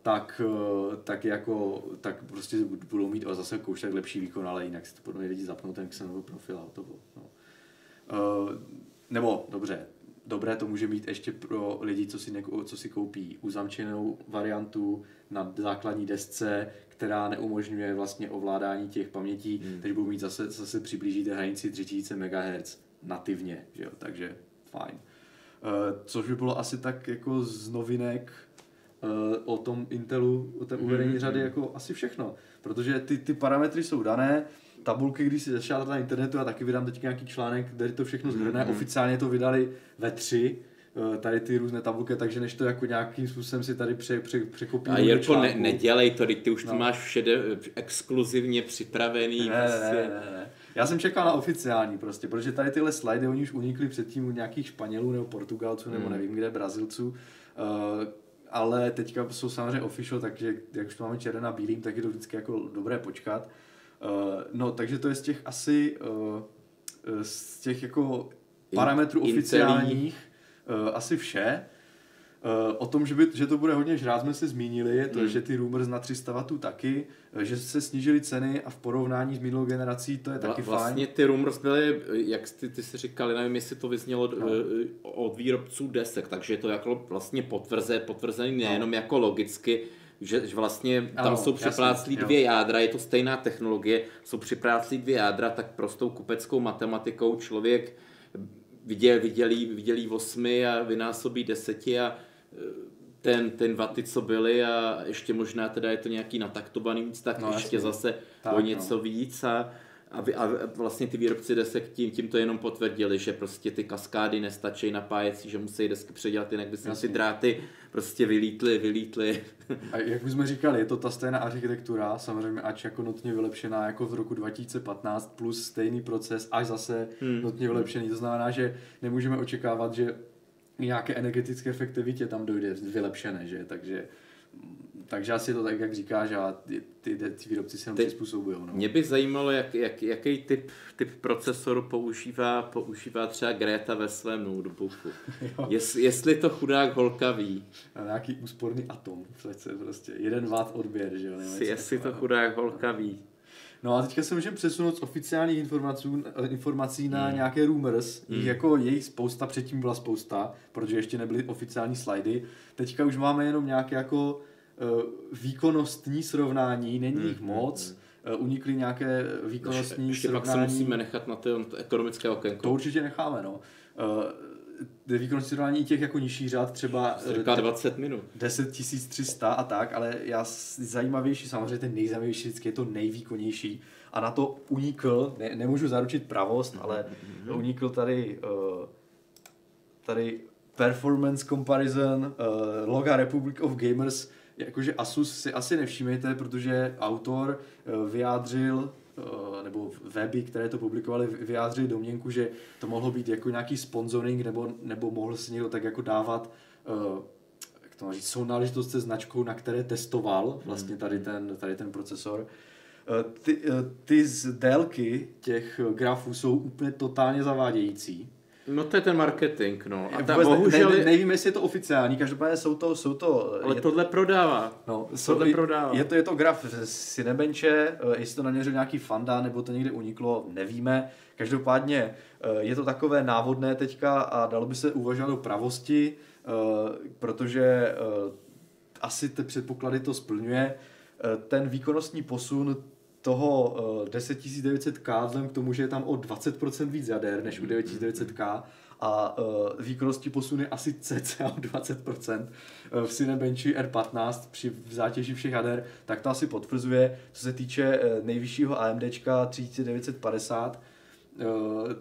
A: tak, uh, tak jako, tak prostě budou mít o zase koušek lepší výkon, ale jinak si to podle lidi zapnou ten Xenový profil a to bylo. No. Uh, nebo dobře, dobré to může být ještě pro lidi, co si, neko, co si koupí uzamčenou variantu na základní desce, která neumožňuje vlastně ovládání těch pamětí, hmm. takže budou mít zase, zase přiblížíte hranici 3000 MHz nativně, že jo? takže fajn. Uh, což by bylo asi tak jako z novinek uh, o tom Intelu, o té uvedení hmm. řady jako asi všechno, protože ty, ty parametry jsou dané, tabulky, když si začal na internetu, a taky vydám teď nějaký článek, kde to všechno zhrne. Mm-hmm. Oficiálně to vydali ve tři, eh, tady ty různé tabulky, takže než to jako nějakým způsobem si tady pře, pře, překopí.
B: A Jirko, ne, nedělej to, ty už no. to máš všede exkluzivně připravený.
A: Ne, prostě. ne, ne, ne. Já jsem čekal na oficiální prostě, protože tady tyhle slidy, oni už unikli předtím u nějakých Španělů nebo Portugalců nebo mm. nevím kde, Brazilců. Uh, ale teďka jsou samozřejmě official, takže jak už to máme černé na bílým, tak je to vždycky jako dobré počkat. Uh, no, takže to je z těch asi, uh, z těch jako parametrů In, oficiálních uh, asi vše. Uh, o tom, že, by, že to bude hodně žrát, jsme si zmínili, to, hmm. že ty rumors na 300 W taky, že se snížily ceny a v porovnání s minulou generací to je taky
B: vlastně
A: fajn.
B: Vlastně ty rumors byly, jak ty, ty si říkali, nevím, jestli to vyznělo no. od výrobců desek, takže je to jako vlastně potvrze, potvrzený no. nejenom no. jako logicky, že, že vlastně tam ano, jsou připláclí dvě jo. jádra, je to stejná technologie, jsou připláclí dvě jádra, tak prostou kupeckou matematikou člověk viděl, vidělí, vidělí osmi a vynásobí deseti a e, ten, ten vaty, co byly a ještě možná teda je to nějaký nataktovaný víc, tak no, ještě jasný. zase tak, o něco no. víc a a, vy, a vlastně ty výrobci desek tím, tím to jenom potvrdili, že prostě ty kaskády nestačí napájecí, že musí desky předělat, jinak by se ty dráty prostě vylítly, vylítly.
A: A jak bychom říkali, je to ta stejná architektura, samozřejmě ač jako notně vylepšená jako v roku 2015, plus stejný proces, až zase hmm. notně vylepšený. To znamená, že nemůžeme očekávat, že nějaké energetické efektivitě tam dojde vylepšené, že? Takže takže asi to tak, jak říkáš, a ty, ty, ty výrobci se jenom přizpůsobují. No.
B: Mě by zajímalo, jak, jak, jaký typ, typ procesoru používá, používá třeba Greta ve svém notebooku. Jest, jestli to chudák holka ví.
A: A nějaký úsporný atom, přece prostě jeden watt odběr, že jo?
B: Jestli to chudák holka ví.
A: No a teďka se můžeme přesunout z oficiálních informací, informací na hmm. nějaké rumors. Hmm. Jako jejich spousta, předtím byla spousta, protože ještě nebyly oficiální slajdy. Teďka už máme jenom nějaké jako výkonnostní srovnání, není jich hmm, moc, hmm, hmm. unikly nějaké výkonnostní
B: ještě, ještě srovnání. Ještě musíme nechat na to ekonomické okénko.
A: To určitě necháme, no. Uh, výkonnostní srovnání těch jako nižší řád třeba...
B: Říká 20 minut.
A: 10 300 a tak, ale já zajímavější, samozřejmě ten nejzajímavější vždycky je to nejvýkonnější a na to unikl, ne, nemůžu zaručit pravost, mm-hmm. ale mm-hmm. unikl tady tady performance comparison uh, Loga Republic of Gamers jakože Asus si asi nevšímejte, protože autor eh, vyjádřil eh, nebo weby, které to publikovali, vyjádřili domněnku, že to mohlo být jako nějaký sponsoring, nebo, nebo mohl si někdo tak jako dávat eh, jak to říct, náležitost se značkou, na které testoval hmm. vlastně tady ten, tady ten procesor. Ty, ty z délky těch grafů jsou úplně totálně zavádějící
B: No to je ten marketing, no.
A: A ta, Vůbec bohužel... Ne, nevím, jestli je to oficiální, každopádně jsou to... Jsou to
B: Ale je, tohle prodává.
A: No, jsou, tohle prodává. Je to, je to graf z Cinebenche, eh, jestli to naměřil nějaký fanda, nebo to někde uniklo, nevíme. Každopádně eh, je to takové návodné teďka a dalo by se uvažovat o pravosti, eh, protože asi ty předpoklady to splňuje. Ten výkonnostní posun toho 10900K, vzhledem k tomu, že je tam o 20% víc jader než u 9900K a uh, výkonnosti posuny asi cca o 20% v Cinebenchi R15 při zátěži všech jader, tak to asi potvrzuje. Co se týče nejvyššího AMD 3950, Uh,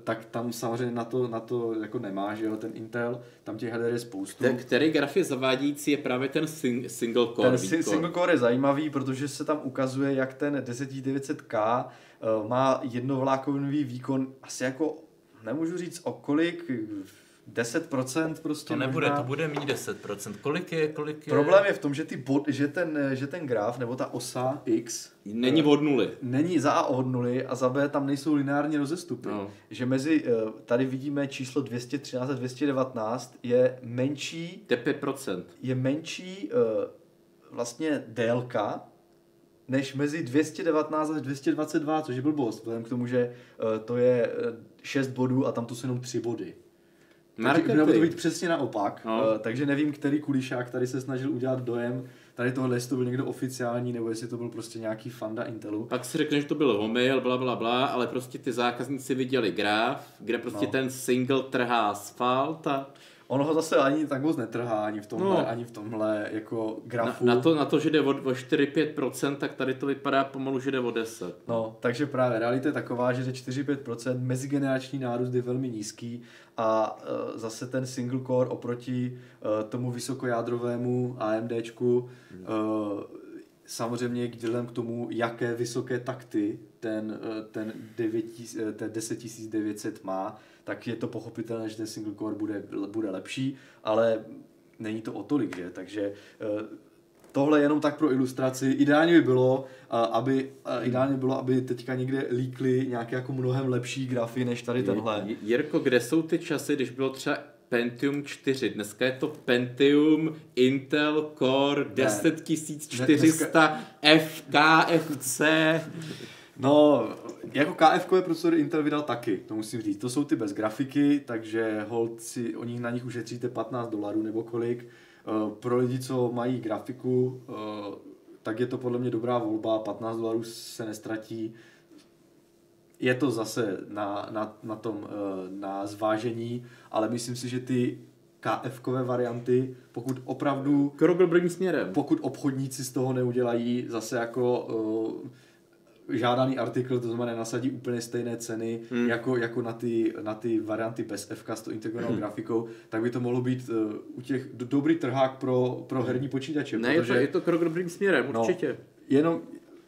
A: tak tam samozřejmě na to, na to jako nemá, že jo, ten Intel, tam těch jader je spoustu.
B: Ten, který graf je zavádějící je právě ten sing, single core. Ten
A: si, single core je zajímavý, protože se tam ukazuje, jak ten 10900K uh, má jednovlákový výkon asi jako, nemůžu říct o kolik, 10% prostě
B: To nebude, možná. to bude mít 10%. Kolik je, kolik je?
A: Problém je v tom, že, ty bod, že, ten, že ten graf, nebo ta osa X...
B: Není od nuly.
A: Není za A od nuly a za B tam nejsou lineární rozestupy. No. Že mezi, eh, tady vidíme číslo 213 a 219 je menší...
B: To 5%.
A: Je menší eh, vlastně délka, než mezi 219 a 222, což je blbost, vzhledem k tomu, že eh, to je 6 bodů a tam to jsou jenom 3 body. Takže mělo to být přesně naopak, no. uh, takže nevím, který kulišák tady se snažil udělat dojem, tady tohle, jestli to byl někdo oficiální, nebo jestli to byl prostě nějaký fanda Intelu.
B: Pak si řekne, že to byl omyl, bla, bla, bla, ale prostě ty zákazníci viděli graf, kde prostě no. ten single trhá asfalt a
A: Ono ho zase ani tak moc netrhá, ani v tomhle, no. ani v tomhle jako grafu.
B: Na, na, to, na to, že jde o, o 4-5%, tak tady to vypadá pomalu, že jde o 10.
A: No, takže právě realita je taková, že ze 4-5% mezigenerační nárůst je velmi nízký a uh, zase ten single core oproti uh, tomu vysokojádrovému AMDčku hmm. uh, samozřejmě vzhledem k tomu, jaké vysoké takty ten, ten, 9, ten 10900 má, tak je to pochopitelné, že ten single core bude, bude lepší, ale není to o tolik, že? Takže eh, tohle jenom tak pro ilustraci. Ideálně by bylo, aby, ideálně bylo, aby teďka někde líkly nějaké jako mnohem lepší grafy než tady tenhle.
B: Jirko, kde jsou ty časy, když bylo třeba Pentium 4, dneska je to Pentium Intel Core 10400 FKFC.
A: No, jako KF procesor Intel vydal taky, to musím říct. To jsou ty bez grafiky, takže hold si, o nich na nich ušetříte 15 dolarů nebo kolik. Eh, pro lidi, co mají grafiku, eh, tak je to podle mě dobrá volba, 15 dolarů se nestratí. Je to zase na, na, na tom, eh, na zvážení, ale myslím si, že ty KF-kové varianty, pokud opravdu...
B: Krok dobrým směrem.
A: Pokud obchodníci z toho neudělají zase jako žádaný artikl, to znamená nasadí úplně stejné ceny hmm. jako, jako na, ty, na ty varianty bez FK s tou integrovanou hmm. grafikou, tak by to mohlo být uh, u těch do, dobrý trhák pro, pro herní počítače.
B: Ne, protože, je, to, je to krok dobrým směrem, no, určitě. No,
A: jenom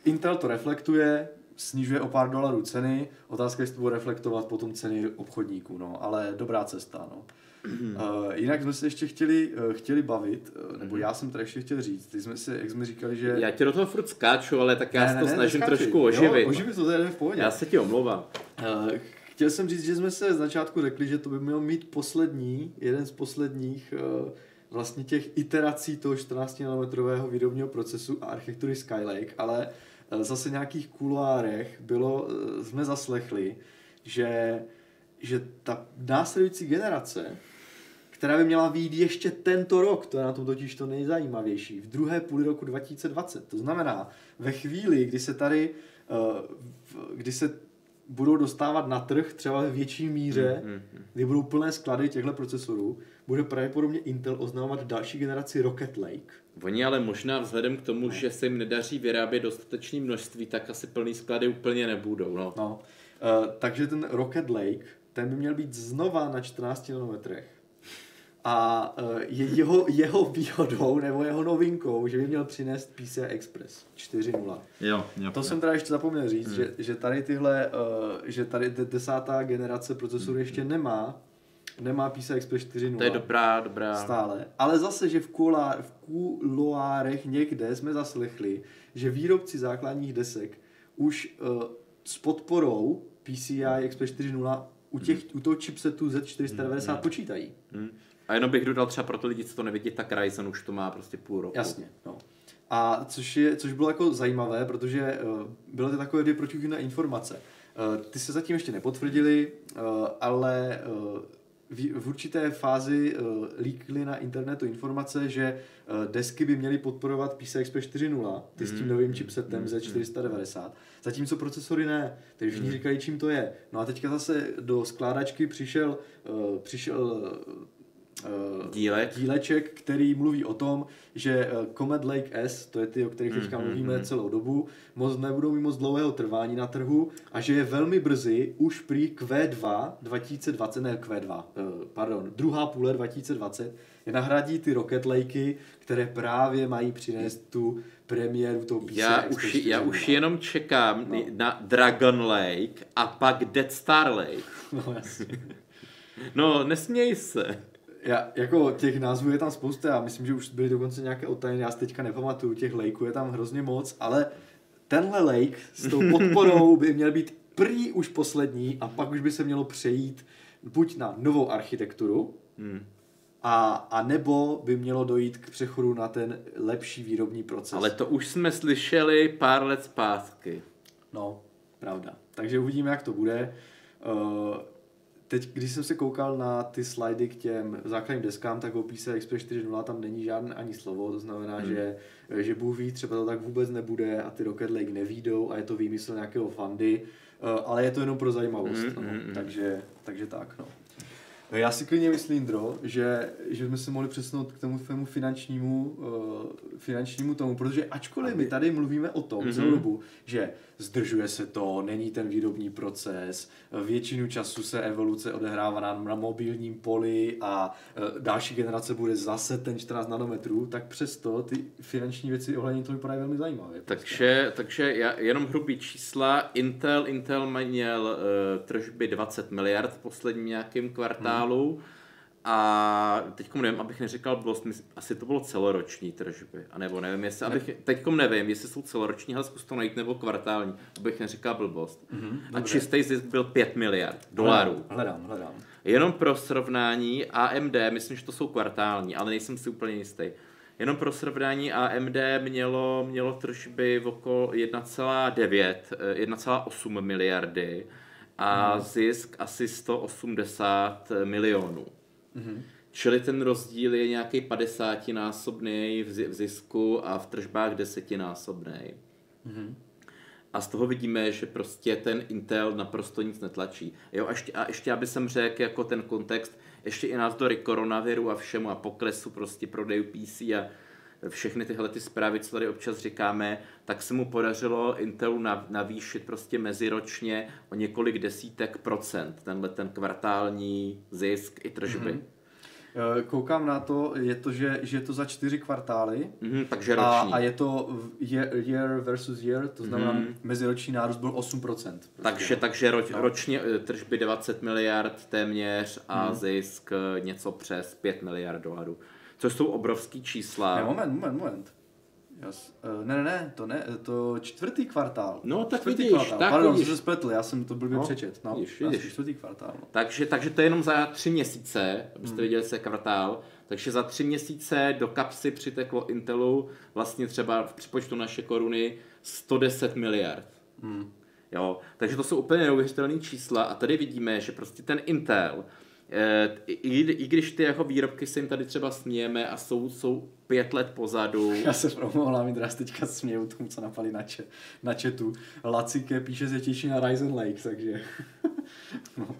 A: Intel to reflektuje, snižuje o pár dolarů ceny, otázka je, jestli to bude reflektovat potom ceny obchodníků, no, ale dobrá cesta, no. Uh, jinak jsme se ještě chtěli, uh, chtěli bavit, uh, nebo já jsem tady ještě chtěl říct, ty jsme si, jak jsme říkali, že...
B: Já tě do toho furt skáču, ale tak já ne, se to ne, snažím neskáči. trošku oživit. Jo,
A: oživit to, je v pohodě.
B: Já se ti omlouvám.
A: Uh, chtěl jsem říct, že jsme se z začátku řekli, že to by měl mít poslední, jeden z posledních uh, vlastně těch iterací toho 14 nanometrového výrobního procesu a architektury Skylake, ale uh, zase nějakých kuloárech bylo, uh, jsme zaslechli, že, že ta následující generace která by měla výjít ještě tento rok, to je na tom totiž to nejzajímavější, v druhé půli roku 2020. To znamená, ve chvíli, kdy se tady, uh, kdy se budou dostávat na trh třeba ve větší míře, mm, mm, mm. kdy budou plné sklady těchto procesorů, bude pravděpodobně Intel oznamovat další generaci Rocket Lake.
B: Oni ale možná vzhledem k tomu, no. že se jim nedaří vyrábět dostatečné množství, tak asi plný sklady úplně nebudou. No.
A: No. Uh, takže ten Rocket Lake, ten by měl být znova na 14 nanometrech a e, je jeho, jeho výhodou nebo jeho novinkou, že by měl přinést PCI Express 4.0.
B: Jo, jo,
A: to
B: jo.
A: jsem teda ještě zapomněl říct, hmm. že, že tady tyhle, uh, že tady desátá generace procesorů hmm. ještě nemá nemá PCI Express 4.0.
B: To je dobrá, dobrá.
A: Stále. Ale zase, že v, kulár, v kuloárech někde jsme zaslechli, že výrobci základních desek už uh, s podporou PCI Express 4.0 u, těch, hmm. u toho chipsetu Z490 hmm. počítají. Hmm.
B: A jenom bych dodal třeba pro ty lidi, co to nevidí, tak Ryzen už to má prostě půl roku.
A: Jasně, no. A což, je, což bylo jako zajímavé, protože uh, byly to takové dvě protichůdné informace. Uh, ty se zatím ještě nepotvrdili, uh, ale uh, v, v určité fázi uh, líkly na internetu informace, že uh, desky by měly podporovat PCI Express 4.0, ty s tím mm. novým chipsetem mm. Z490, zatímco procesory ne. Takže všichni mm. říkají, čím to je. No a teďka zase do skládačky přišel, uh, přišel
B: uh, Dílek.
A: díleček, který mluví o tom, že uh, Comet Lake S, to je ty, o kterých teďka mm-hmm. mluvíme mm. celou dobu, moc nebudou mít moc dlouhého trvání na trhu a že je velmi brzy už prý Q2 2020, ne Q2, uh, pardon, druhá půle 2020, je nahradí ty Rocket Lakey, které právě mají přinést tu premiéru toho
B: PCI já už, já už jenom čekám no. na Dragon Lake a pak Dead Star Lake.
A: No jasně.
B: no, nesměj se
A: já, jako těch názvů je tam spousta, já myslím, že už byly dokonce nějaké otajné, já si teďka nepamatuju, těch lakeů je tam hrozně moc, ale tenhle lake s tou podporou by měl být prý už poslední a pak už by se mělo přejít buď na novou architekturu, hmm. a, a nebo by mělo dojít k přechodu na ten lepší výrobní proces.
B: Ale to už jsme slyšeli pár let zpátky.
A: No, pravda. Takže uvidíme, jak to bude. Uh, teď, když jsem se koukal na ty slidy k těm základním deskám, tak o PCI Express 4.0 tam není žádné ani slovo, to znamená, hmm. že, že Bůh ví, třeba to tak vůbec nebude a ty Rocket Lake nevídou a je to výmysl nějakého fandy, eh, ale je to jenom pro zajímavost, hmm, no. hmm, hmm. takže, takže tak, no. Já si klidně myslím, Dro, že, že jsme se mohli přesunout k tomu tvému finančnímu, uh, finančnímu tomu, protože ačkoliv my tady mluvíme o tom mm-hmm. celou dobu, že zdržuje se to, není ten výrobní proces, většinu času se evoluce odehrává na, na mobilním poli a uh, další generace bude zase ten 14 nanometrů, tak přesto ty finanční věci ohledně toho vypadají velmi zajímavé.
B: Takže, takže já, jenom hrubý čísla, Intel, Intel měl uh, tržby 20 miliard v posledním nějakém kvartálu, kanálu. A teď nevím, abych neříkal blbost, asi to bylo celoroční tržby, a nebo nevím, jestli, abych, teď nevím, jestli jsou celoroční, ale zkus to najít, nebo kvartální, abych neříkal blbost. Mm-hmm, a čistý zisk byl 5 miliard dolarů.
A: Hledám, hledám.
B: Jenom pro srovnání AMD, myslím, že to jsou kvartální, ale nejsem si úplně jistý. Jenom pro srovnání AMD mělo, mělo tržby v okolo 1,9, 1,8 eh, miliardy a mm. zisk asi 180 milionů. Mm. Čili ten rozdíl je nějaký 50 násobný v zisku a v tržbách desetinásobný. Mm. A z toho vidíme, že prostě ten Intel naprosto nic netlačí. Jo, a ještě, a ještě aby jsem řekl jako ten kontext, ještě i navzdory koronaviru a všemu a poklesu prostě prodejů PC a všechny tyhle ty zprávy, co tady občas říkáme, tak se mu podařilo Intelu navýšit prostě meziročně o několik desítek procent tenhle ten kvartální zisk i tržby. Mm-hmm.
A: Koukám na to, je to, že, že je to za čtyři kvartály.
B: Mm-hmm, takže roční.
A: A, a je to year, year versus year, to znamená mm-hmm. meziroční nárůst byl 8%. Prostě.
B: Takže, takže roč, no. ročně eh, tržby 20 miliard téměř a mm. zisk eh, něco přes 5 miliard dolarů. Což jsou obrovský čísla.
A: Ne, moment, moment, moment. Jas, uh, ne, ne, ne, to ne, to čtvrtý kvartál.
B: No, tak
A: čtvrtý
B: vidíš,
A: kvartál.
B: tak
A: Pardon,
B: vidíš.
A: jsem se spletl, já jsem to blbě
B: No,
A: přečet. No,
B: vidíš, vidíš.
A: čtvrtý kvartál. No.
B: Takže, takže to je jenom za tři měsíce, abyste
A: Hmm.
B: viděli, je kvartál. Takže za tři měsíce do kapsy přiteklo Intelu vlastně třeba v přepočtu naše koruny 110 miliard.
A: Hmm.
B: Jo, takže to jsou úplně neuvěřitelné čísla a tady vidíme, že prostě ten Intel, eh, i, i, i když ty jako výrobky se jim tady třeba smějeme a jsou, jsou pět let pozadu,
A: Já se promohla, mi teraz teďka směju tomu, co napali na, če, na chatu. Lacike píše se těší na Ryzen Lake, takže... no.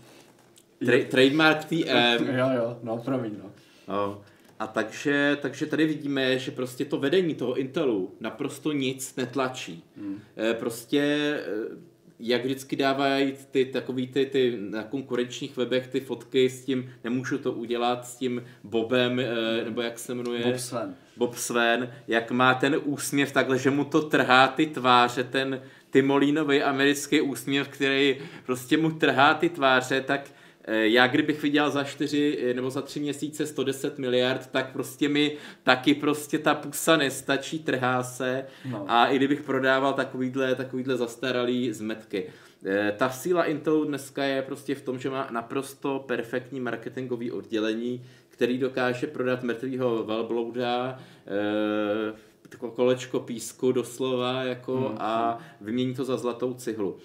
B: tra- trademark TM,
A: jo, jo, no, promiň, no.
B: No. A takže, takže tady vidíme, že prostě to vedení toho Intelu naprosto nic netlačí.
A: Hmm.
B: Eh, Prostě, eh, jak vždycky dávají ty takový ty, ty na konkurenčních webech ty fotky s tím, nemůžu to udělat s tím Bobem, eh, nebo jak se jmenuje?
A: Bob Sven.
B: Bob Sven, jak má ten úsměv takhle, že mu to trhá ty tváře, ten Timolínový americký úsměv, který prostě mu trhá ty tváře, tak já kdybych viděl za čtyři eh, nebo za tři měsíce 110 miliard, tak prostě mi taky prostě ta pusa nestačí, trhá se
A: No.
B: a i kdybych prodával takovýhle, takovýhle zastaralý zmetky. Eh, Ta síla Intelu dneska je prostě v tom, že má naprosto perfektní marketingový oddělení, který dokáže prodat mrtvýho velblouda, eh, kolečko písku doslova jako
A: Hmm,
B: a vymění to za zlatou cihlu.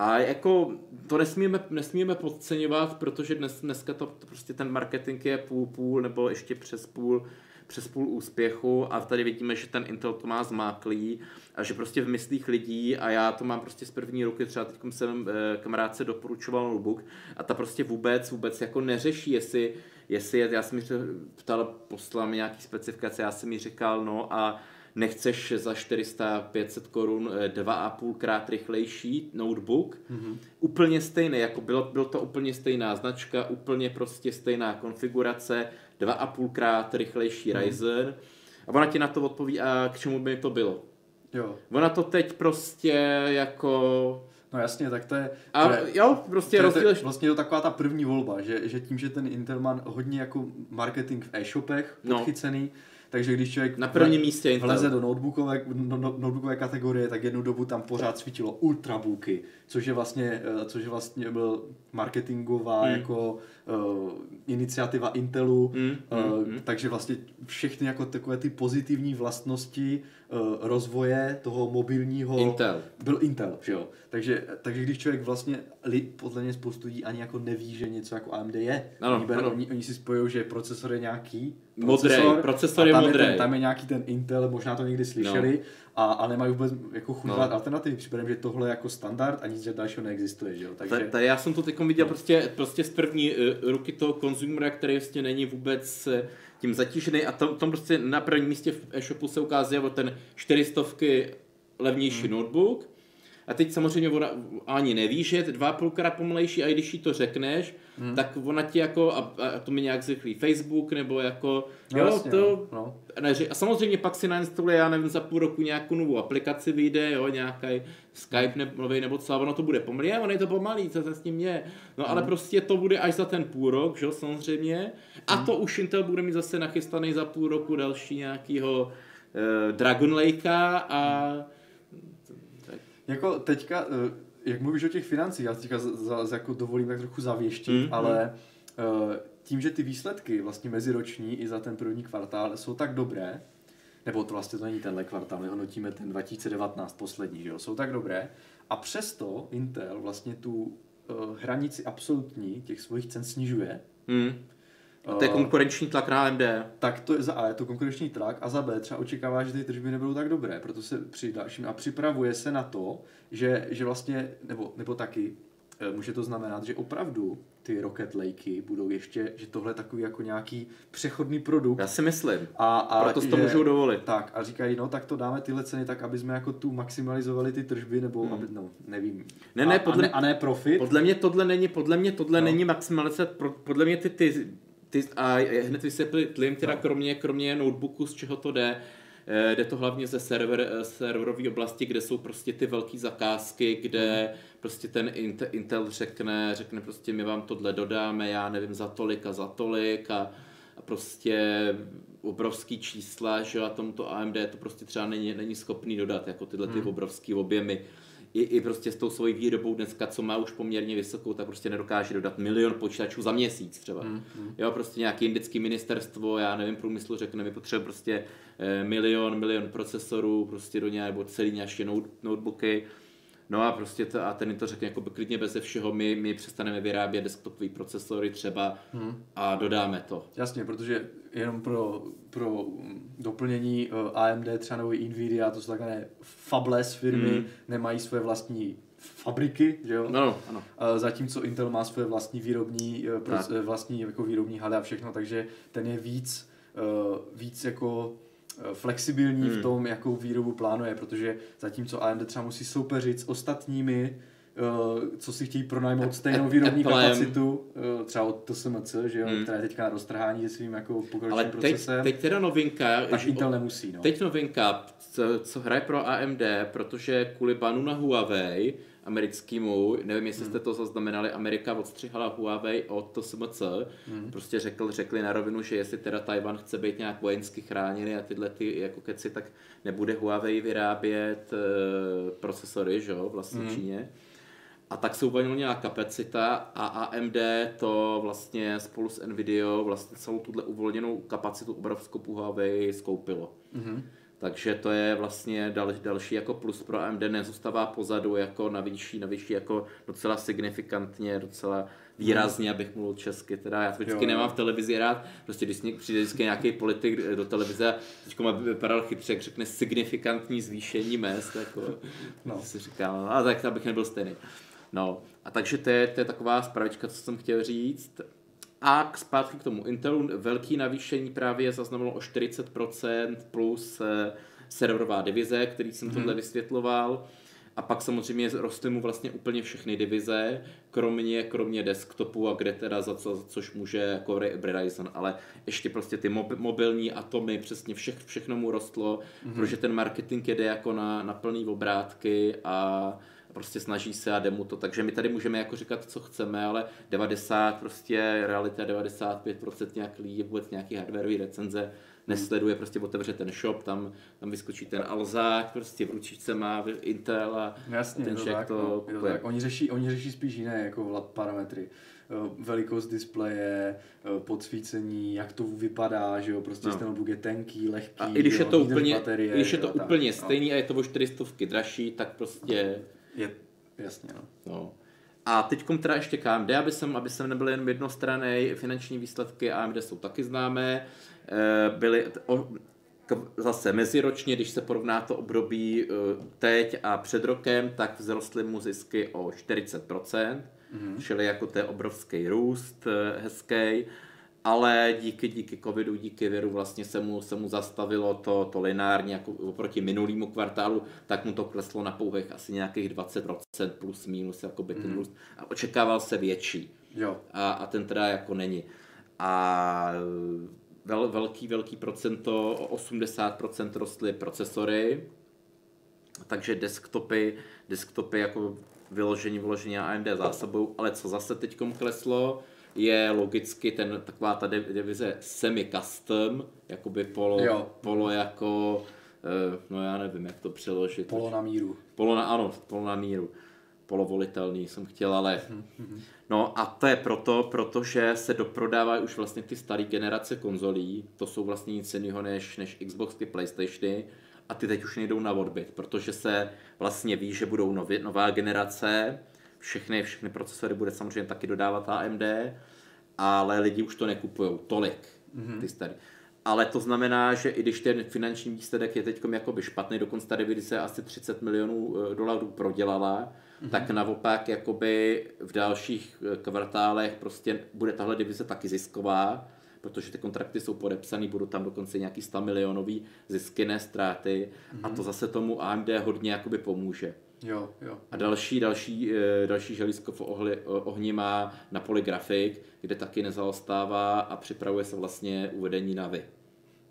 B: A jako to nesmíme, nesmíme podceňovat, protože dnes, dneska to, to prostě ten marketing je půl půl nebo ještě přes půl přes půl úspěchu. A tady vidíme, že ten Intel to má zmáklý a že prostě v myslích lidí a já to mám prostě z první ruky, třeba teď jsem eh, kamarádce doporučoval notebook a ta prostě vůbec, vůbec jako neřeší, jestli, jestli je, já jsem mi ptal, poslal mi nějaký specifikace, já jsem mi říkal, no a nechceš za 400-500 korun eh, dva a půl krát rychlejší notebook, mm-hmm. úplně stejný, jako bylo, bylo to úplně stejná značka, úplně prostě stejná konfigurace, dva a půl krát rychlejší mm-hmm. Ryzen a ona ti na to odpoví, a k čemu by to bylo.
A: Jo.
B: Ona to teď prostě jako...
A: No jasně, tak to je...
B: A
A: to je,
B: jo, prostě
A: to je,
B: rozdíl...
A: to, vlastně je to taková ta první volba, že, že tím, že ten Intel má hodně jako marketing v e-shopech
B: No.
A: Takže když člověk
B: Na prvním místě
A: vleze do notebookové, no, no, notebookové kategorie, tak jednu dobu tam pořád svítilo ultrabooky, což je vlastně, eh, což je vlastně byl marketingová
B: Mm.
A: jako uh, iniciativa Intelu,
B: Mm,
A: uh,
B: mm,
A: takže vlastně všechny jako takové ty pozitivní vlastnosti uh, rozvoje toho mobilního
B: Intel.
A: byl Intel, že jo. Takže, takže když člověk vlastně, podle mě spoustu lidí ani jako neví, že něco jako AMD je.
B: Ano,
A: oni, berou,
B: ano.
A: oni, oni si spojují, že procesor je nějaký
B: procesor je
A: a tam
B: modrej.
A: ten, tam je nějaký ten Intel, možná to někdy slyšeli, no. A, a nemají vůbec jako chuť
B: No.
A: no. alternativy. Připadám, že tohle je jako standard a nic dalšího neexistuje, že jo. Takže,
B: Ta, ta, já jsem to teď viděl prostě, prostě z první uh, ruky toho konzumera, který vlastně není vůbec eh, tím zatížený a tam, tam prostě na prvním místě v e-shopu se ukázalo ten 400 levnější hmm. notebook a teď samozřejmě ona ani neví, že je dva půlkrát pomalejší a i když jí to řekneš, hmm. tak ona ti jako, a, a to mi nějak zrychlí Facebook, nebo jako,
A: No
B: jo,
A: jasně,
B: to,
A: no.
B: neři- a samozřejmě pak si nainstaluje, já nevím, za půl roku nějakou novou aplikaci vyjde, jo, nějaký Skype ne, nový nebo co, a ono to bude pomalý, a ono je to pomalý, co se s tím je. No
A: Hmm.
B: ale prostě to bude až za ten půl rok, že jo, samozřejmě. A
A: Hmm.
B: to už Intel bude mít zase nachystaný za půl roku další nějakýho uh, Dragon Lakea a
A: Jako teďka, eh, jak mluvíš o těch financích, já si teďka za, za, za, jako dovolím tak trochu zavěštit,
B: Mm,
A: mm, ale uh, tím, že ty výsledky vlastně meziroční i za ten první kvartál jsou tak dobré, nebo to vlastně to není tenhle kvartál, my hodnotíme ten 2019 poslední, že jo, jsou tak dobré, a přesto Intel vlastně tu uh, hranici absolutní těch svých cen snižuje,
B: hm, a to je
A: Eh,
B: konkurenční tlak na AMD.
A: tak to je za A je to konkurenční tlak a za B třeba očekává, že ty tržby nebudou tak dobré, proto se při dalším a připravuje se na to, že, že vlastně, nebo, nebo taky, eh, může to znamenat, že opravdu ty Rocket Lakey budou ještě, že tohle je takový jako nějaký přechodný produkt.
B: Já si myslím.
A: A, a
B: Proto to můžou dovolit.
A: Tak a říkají, no tak to dáme tyhle ceny tak, aby jsme jako tu maximalizovali ty tržby, nebo hmm. aby, no, nevím.
B: Ne, ne,
A: a,
B: podle,
A: a, ne, a ne profit.
B: Podle mě tohle není, podle mě tohle no. není maximalizace, podle mě ty, ty, ty a hned vysvětlím teda no. kromě, kromě notebooku, z čeho to jde, Eh, jde to hlavně ze server, eh, serverové oblasti, kde jsou prostě ty velké zakázky, kde hmm. prostě ten Intel řekne, řekne prostě my vám tohle dodáme, já nevím, za tolik a za tolik a, a prostě obrovský čísla, že a tomuto AMD to prostě třeba není, není schopný dodat, jako tyhle ty hmm. obrovský objemy i, i prostě s tou svojí výrobou dneska, co má už poměrně vysokou, tak prostě nedokáže dodat milion počítačů za měsíc třeba. Mm, mm. Jo, prostě nějaký indický ministerstvo, já nevím, průmyslu řekne, my potřebujeme prostě eh, milion, milion procesorů, prostě do nějaké, nebo celý nějaké notebooky, No a prostě to, a ten to řekne jako by klidně bez všeho, my, my přestaneme vyrábět desktopové procesory třeba hmm. a dodáme to.
A: Jasně, protože jenom pro, pro doplnění eh, AMD třeba nebo Nvidia, to jsou takové fabless firmy, hmm. nemají své vlastní fabriky, že jo?
B: No, ano.
A: Zatímco Intel má své vlastní výrobní, eh, vlastní jako výrobní haly a všechno, takže ten je víc, eh, víc jako Eh, flexibilní hmm. v tom, jakou výrobu plánuje, protože zatímco AMD třeba musí soupeřit s ostatními, co si chtějí pronajmout stejnou výrobní Applem. kapacitu, uh, třeba od TSMC, že jo, hmm. která je teďka na roztrhání se svým jako pokročilým procesem.
B: teď teda novinka,
A: tak Intel nemusí. No.
B: Teď novinka, co, co hraje pro AMD, protože kvůli banu na Huawei, americkému, nevím, jestli jste hmm. to zaznamenali, Amerika odstřihala Huawei od TSMC, hmm. prostě řekl, řekli na rovinu, že jestli teda Tajvan chce být nějak vojensky chráněný a tyhle ty jako keci, tak nebude Huawei vyrábět uh, procesory, že jo, vlastně hmm. Číně. A tak se uvolnila kapacita a AMD to vlastně spolu s Nvidia vlastně celou tuhle uvolněnou kapacitu obrovskou Huawei skoupilo. Mm-hmm. Takže to je vlastně dal, další jako plus pro AMD, nezůstává pozadu jako na výšší, na výšší jako docela signifikantně, docela výrazně, abych mluvil česky, teda já to vždycky jo, nemám v televizi rád, prostě když přijde vždycky nějaký politik do televize, teď má vypadal chytře, jak řekne signifikantní zvýšení mest, jako no. si říkám, no, a tak abych nebyl stejný. No, a takže to je, to je taková spravička, co jsem chtěl říct. A k zpátky k tomu Intelu velký navýšení právě zaznamenalo o 40% plus eh, serverová divize, který jsem mm-hmm. tohle vysvětloval. A pak samozřejmě rostly mu vlastně úplně všechny divize, kromě, kromě desktopu a kde teda za, co, což může jako Verizon, ale ještě prostě ty mob, mobilní atomy, přesně vše, všechno mu rostlo, mm-hmm. protože ten marketing jede jako na, na plný obrátky a prostě snaží se a jde mu to, takže my tady můžeme jako říkat, co chceme, ale 90 prostě realita 95% nějak lidí vůbec nějaký hardwareový recenze nesleduje, prostě otevře ten shop, tam, tam vyskočí ten Alzák, prostě v ručičce má Intel a
A: Jasně, ten
B: to, tak, to,
A: no, to tak. Oni řeší, oni řeší spíš jiné jako parametry eh, velikost displeje, eh, podsvícení, jak to vypadá, že jo, prostě no. ten notebook je tenký, lehký,
B: a i když jo, je to úplně, baterie, když je to jo, úplně tak, no. stejný no. a je to o 400 dražší, tak prostě
A: je, jasně, no.
B: no. A teď teda ještě KMD, aby jsem, aby jsem nebyl jen jednostranný, finanční výsledky AMD jsou taky známé. Eh, byly o, zase meziročně, když se porovná to období eh, teď a před rokem, tak vzrostly mu zisky o 40%, mm-hmm. čili jako to je obrovský růst, eh, hezký ale díky, díky covidu, díky viru vlastně se mu, se mu zastavilo to, to lineárně jako oproti minulýmu kvartálu, tak mu to kleslo na pouhých asi nějakých 20% plus minus jako by ten mm. růst a očekával se větší.
A: Jo.
B: A, a ten teda jako není. A vel, velký, velký procento, 80% rostly procesory, takže desktopy, desktopy jako vyložení, vyložení AMD zásobou, ale co zase teď kleslo, je logicky ten, taková ta divize semi-custom, jakoby polo, jo. polo jako, eh, no já nevím, jak to přeložit.
A: Polo na míru.
B: Polo na, ano, polo na míru. Polovolitelný jsem chtěl, ale... Mm-hmm. No a to je proto, protože se doprodávají už vlastně ty staré generace konzolí, to jsou vlastně nic jiného než, než Xboxy, Playstationy, a ty teď už nejdou na odbyt, protože se vlastně ví, že budou nově, nová generace, všechny, všechny procesory bude samozřejmě taky dodávat AMD, ale lidi už to nekupují tolik, mm-hmm. ty starý. ale to znamená, že i když ten finanční výsledek je teď jakoby špatný, dokonce ta divize asi 30 milionů eh, dolarů prodělala, mm-hmm. tak naopak jakoby v dalších eh, kvartálech prostě bude tahle divize taky zisková, protože ty kontrakty jsou podepsané, budou tam dokonce nějaký 100 milionový zisky, ne ztráty mm-hmm. a to mhm. zase tomu AMD hodně jakoby pomůže.
A: Jo, jo.
B: A další, další, eh, další želízko v ohli, ohni má na Polygraphic, kde taky nezaostává a připravuje se vlastně uvedení Navy.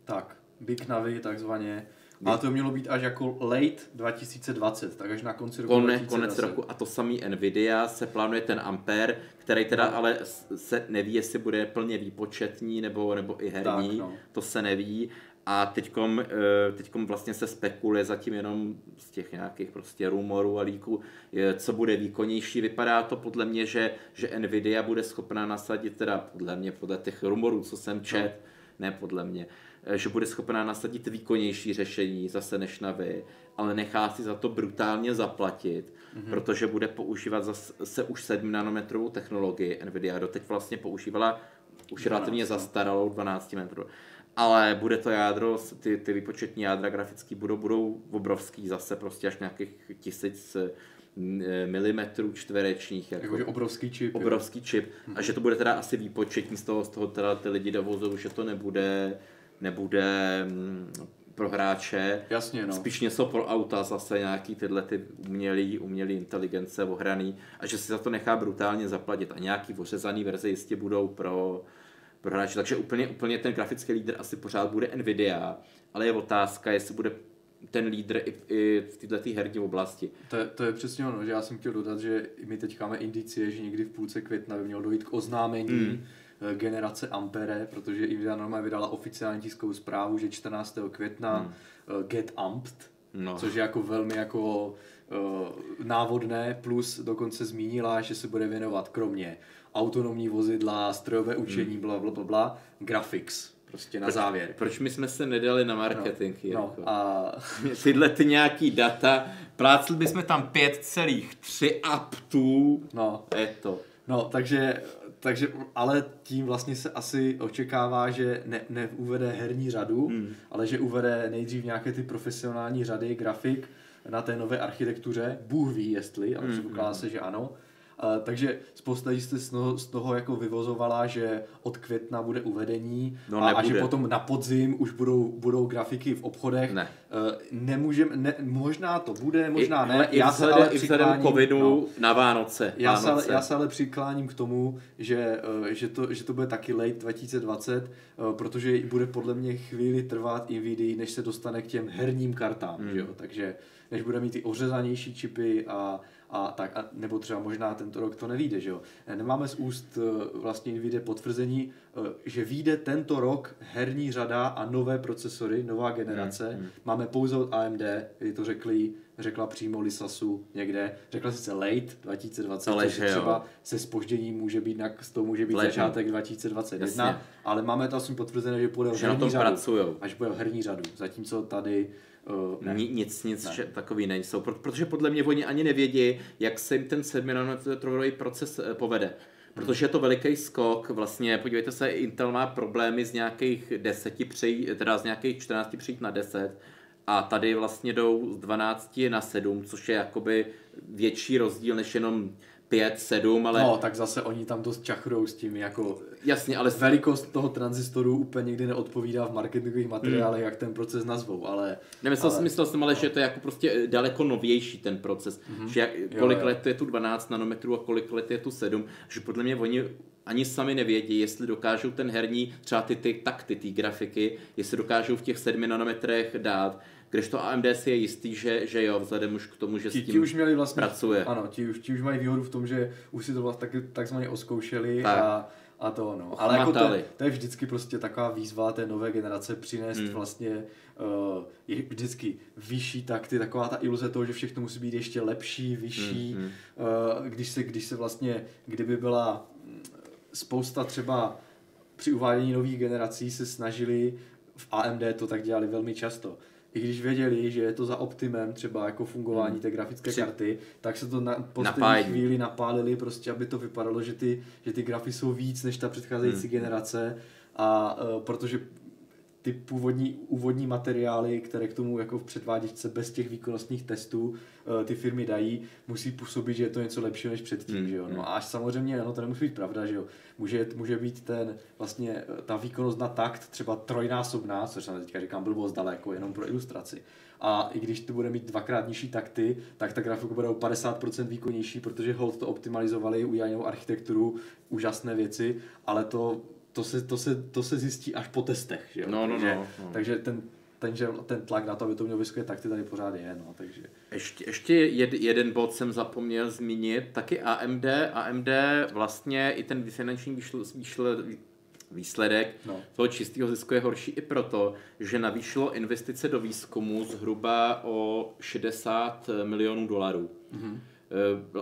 A: Tak, Big Navy takzvaně. Ale to mělo být až jako late 2020, tak až na konci roku
B: Kone, Konec roku a to samý Nvidia se plánuje ten Ampere, který teda no. ale se neví, jestli bude plně výpočetní nebo, nebo i herní, tak, no. to se neví. A teďkom, eh, teďkom vlastně se spekuluje zatím jenom z těch nějakých prostě rumorů a líků, co bude výkonnější. Vypadá to podle mě, že, že Nvidia bude schopná nasadit, teda podle mě, podle těch rumorů, co jsem čet, no. ne podle mě, eh, že bude schopná nasadit výkonnější řešení zase než na vy, ale nechá si za to brutálně zaplatit, mm-hmm. protože bude používat zase už 7 nanometrovou technologii. Nvidia doteď vlastně používala už 12. relativně zastaralou 12 metrů ale bude to jádro, ty, ty výpočetní jádra grafický budou, budou obrovský zase prostě až nějakých tisíc eh, milimetrů čtverečních.
A: Jako, jako obrovský čip.
B: Obrovský jo. čip. A mhm. že to bude teda asi výpočetní z toho, z toho teda ty lidi dovozou, že to nebude, nebude mm, pro hráče.
A: Jasně, no.
B: Spíš něco pro auta, zase nějaký tyhle ty umělý, umělý inteligence ohraný a že si za to nechá brutálně zaplatit. A nějaký ořezaný verze jistě budou pro, pro hráče. Takže úplně, úplně ten grafický lídr asi pořád bude Nvidia, ale je otázka, jestli bude ten lídr i, i v této herní oblasti.
A: To je, to je přesně ono, že já jsem chtěl dodat, že my teď máme indicie, že někdy v půlce května by mělo dojít k oznámení mm. generace Ampere, protože Nvidia normálně vydala oficiální tiskovou zprávu, že 14. května mm. get amped, no. což je jako velmi jako uh, návodné, plus dokonce zmínila, že se bude věnovat kromě autonomní vozidla, strojové učení, hmm. bla, bla, bla, bla, graphics, prostě na proč, závěr.
B: Proč my jsme se nedali na marketing? No,
A: no a...
B: Tyhle ty nějaký data, plácli bychom tam 5,3 aptů,
A: no.
B: je to.
A: No, takže, takže, ale tím vlastně se asi očekává, že ne, neuvede herní řadu, hmm. ale že uvede nejdřív nějaké ty profesionální řady, grafik na té nové architektuře. Bůh ví, jestli, ale hmm. předpokládá se, že ano takže spousta jste z toho jako vyvozovala, že od května bude uvedení
B: no,
A: a, a že potom na podzim už budou, budou grafiky v obchodech.
B: Ne.
A: Uh, nemůžem, ne, možná to bude, možná
B: I,
A: ne.
B: I já se ale přikláním, covidu no, na Vánoce.
A: Já, Vánoce. Se, já se ale přikláním k tomu, že, uh, že, to, že to bude taky late 2020, uh, protože bude podle mě chvíli trvat i vidí, než se dostane k těm herním kartám. Hmm. Že jo? Takže než bude mít ty ořezanější čipy a a tak, a, nebo třeba možná tento rok to nevíde, že jo. Nemáme z úst e, vlastně vyjde potvrzení, e, že vyjde tento rok herní řada a nové procesory, nová generace. Hmm, hmm. Máme pouze od AMD, kdy to řekli, řekla přímo Lisasu někde, řekla sice late 2020, ale že třeba jo. se spožděním může být, na, to může být Late. začátek 2021, Jasně. ale máme to asi potvrzené, že půjde o herní řadu,
B: pracujou.
A: až bude o herní řadu, zatímco tady
B: Uh, ne. Nic, nic ne. takový nejsou, protože podle mě oni ani nevědí, jak se jim ten 7 nanometrový proces eh, povede. Protože je to veliký skok, vlastně podívejte se, Intel má problémy z nějakých 10 přejít, teda z nějakých 14 přejít na 10 a tady vlastně jdou z 12 na 7, což je jakoby větší rozdíl než jenom 5, 7, ale...
A: No, tak zase oni tam dost čachrou s tím, jako...
B: Jasně, ale...
A: Velikost toho transistoru úplně nikdy neodpovídá v marketingových materiálech, hmm. jak ten proces nazvou, ale...
B: Nemyslel ale... jsem, myslel jsem ale, no. že to je jako prostě eh, daleko novější ten proces, mm-hmm. že jak, kolik jo, jo. let je tu 12 nanometrů a kolik let je tu 7, že podle mě oni ani sami nevědí, jestli dokážou ten herní, třeba ty, ty takty, ty grafiky, jestli dokážou v těch 7 nanometrech dát, když to AMD si je jistý, že, že jo, vzhledem už k tomu, že ti, s tím ti už měli vlastně, pracuje.
A: Ano, ti už, ti už mají výhodu v tom, že už si to vlastně tak, takzvaně oskoušeli tak. a a to no. Ale jako to, to, je vždycky prostě taková výzva té nové generace přinést hmm. vlastně uh, je vždycky vyšší takty, taková ta iluze toho, že všechno musí být ještě lepší, vyšší. Hmm. Uh, když, se, když se vlastně, kdyby byla mm, spousta třeba při uvádění nových generací se snažili v AMD to tak dělali velmi často i když věděli, že je to za optimem třeba jako fungování hmm. té grafické Při... karty, tak se to na poslední chvíli napálili prostě, aby to vypadalo, že ty, že ty grafy jsou víc než ta předcházející hmm. generace a uh, protože ty původní úvodní materiály, které k tomu jako v předváděčce bez těch výkonnostních testů uh, ty firmy dají, musí působit, že je to něco lepšího než předtím, mm, že jo. No mm. a až samozřejmě, no to nemusí být pravda, že jo. Může, může být ten vlastně ta výkonnost na takt třeba trojnásobná, což jsem teďka říkám blbost daleko, jenom pro ilustraci a i když to bude mít dvakrát nižší takty, tak ta grafika bude o 50% výkonnější, protože hold to optimalizovali, udělali architekturu, úžasné věci, ale to, to, se, to, se, to se zjistí až po testech. Že jo?
B: No, no,
A: takže,
B: no, no.
A: takže ten, ten, že ten tlak na to, aby to mělo vysoké takty, tady pořád je. No, takže.
B: Ještě, ještě jed, jeden bod jsem zapomněl zmínit, taky AMD. AMD vlastně i ten finanční výšl, výšl, výsledek no. toho čistého zisku je horší i proto, že navýšilo investice do výzkumu zhruba o 60 milionů dolarů. Mm-hmm.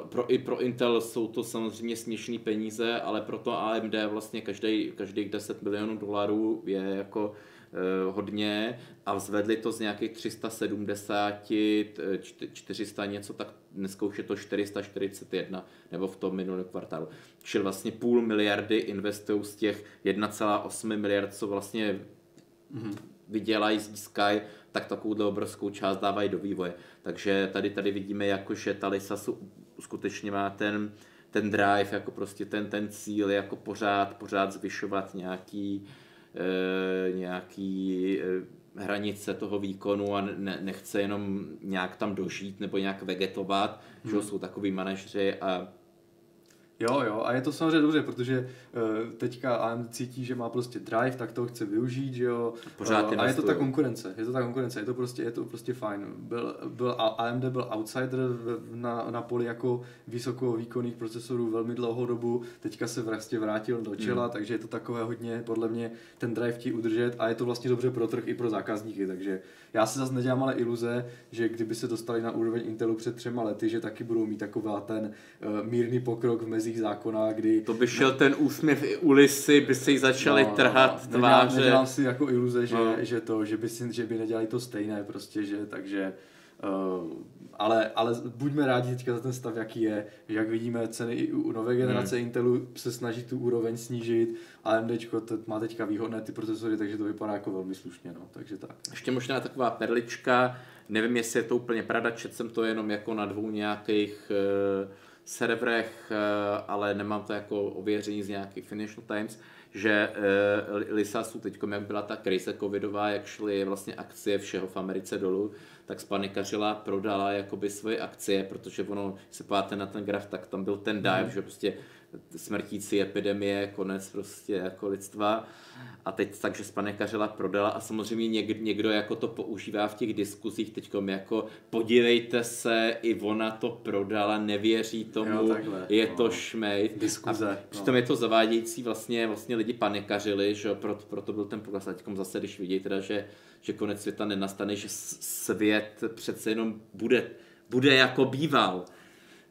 B: Pro, I pro Intel jsou to samozřejmě směšné peníze, ale pro to AMD vlastně každý, každých 10 milionů dolarů je jako Eh, hodně a zvedli to z nějakých 370, 400 eh, něco, tak dneska už je to 441, nebo v tom minulém kvartálu. Čili vlastně půl miliardy investují z těch 1,8 miliard, co vlastně mm-hmm. vydělají, získají, tak takovou obrovskou část dávají do vývoje. Takže tady tady vidíme, jako, že ta Lisasu skutečně má ten, ten drive, jako prostě ten, ten cíl, jako pořád, pořád zvyšovat nějaký, e, nějaký e, hranice toho výkonu a ne, nechce jenom nějak tam dožít nebo nějak vegetovat, hmm. že jsou takový manažři a
A: Jo, jo, a je to samozřejmě dobře, protože uh, teďka AMD cítí, že má prostě drive, tak to chce využít, že jo.
B: Pořád uh,
A: a je to ta konkurence, je to ta konkurence, je to prostě, je to prostě fajn. Byl, byl, AMD byl outsider na, na poli jako vysokovýkonných procesorů velmi dlouhou dobu, teďka se vlastně vrátil do čela, hmm. takže je to takové hodně, podle mě, ten drive ti udržet a je to vlastně dobře pro trh i pro zákazníky, takže já se zase nedělám ale iluze, že kdyby se dostali na úroveň Intelu před třema lety, že taky budou mít taková ten uh, mírný pokrok v mezích zákona, kdy...
B: To by šel ten úsměv i ulici, by se jí začali no, trhat
A: no, tváře. Nedělám, nedělám si jako iluze, že, no. že to, že by, si, že by nedělali to stejné prostě, že takže uh, ale, ale buďme rádi teďka za ten stav, jaký je, že jak vidíme ceny i u nové generace hmm. Intelu se snaží tu úroveň snížit, AMD to má teďka výhodné ty procesory, takže to vypadá jako velmi slušně, no, takže tak.
B: Ještě možná taková perlička, nevím, jestli je to úplně pravda, čet jsem to jenom jako na dvou nějakých uh, serverech, uh, ale nemám to jako ověření z nějakých Financial Times, že uh, Lisasu teď, jak byla ta krize covidová, jak šly vlastně akcie všeho v Americe dolů, tak spanikařila, prodala jakoby svoje akcie, protože ono, se páte na ten graf, tak tam byl ten dive, mm. že prostě smrtící epidemie, konec prostě jako lidstva. A teď takže spanekařila, prodala a samozřejmě někdo, někdo jako to používá v těch diskuzích teď jako podívejte se, i ona to prodala, nevěří tomu, jo, takhle, je no. to šmejt.
A: Diskuze. A
B: přitom no. je to zavádějící, vlastně, vlastně lidi panikařili, že proto, proto byl ten pokles. A teď zase, když vidí teda, že, že konec světa nenastane, že svět přece jenom bude, bude jako býval,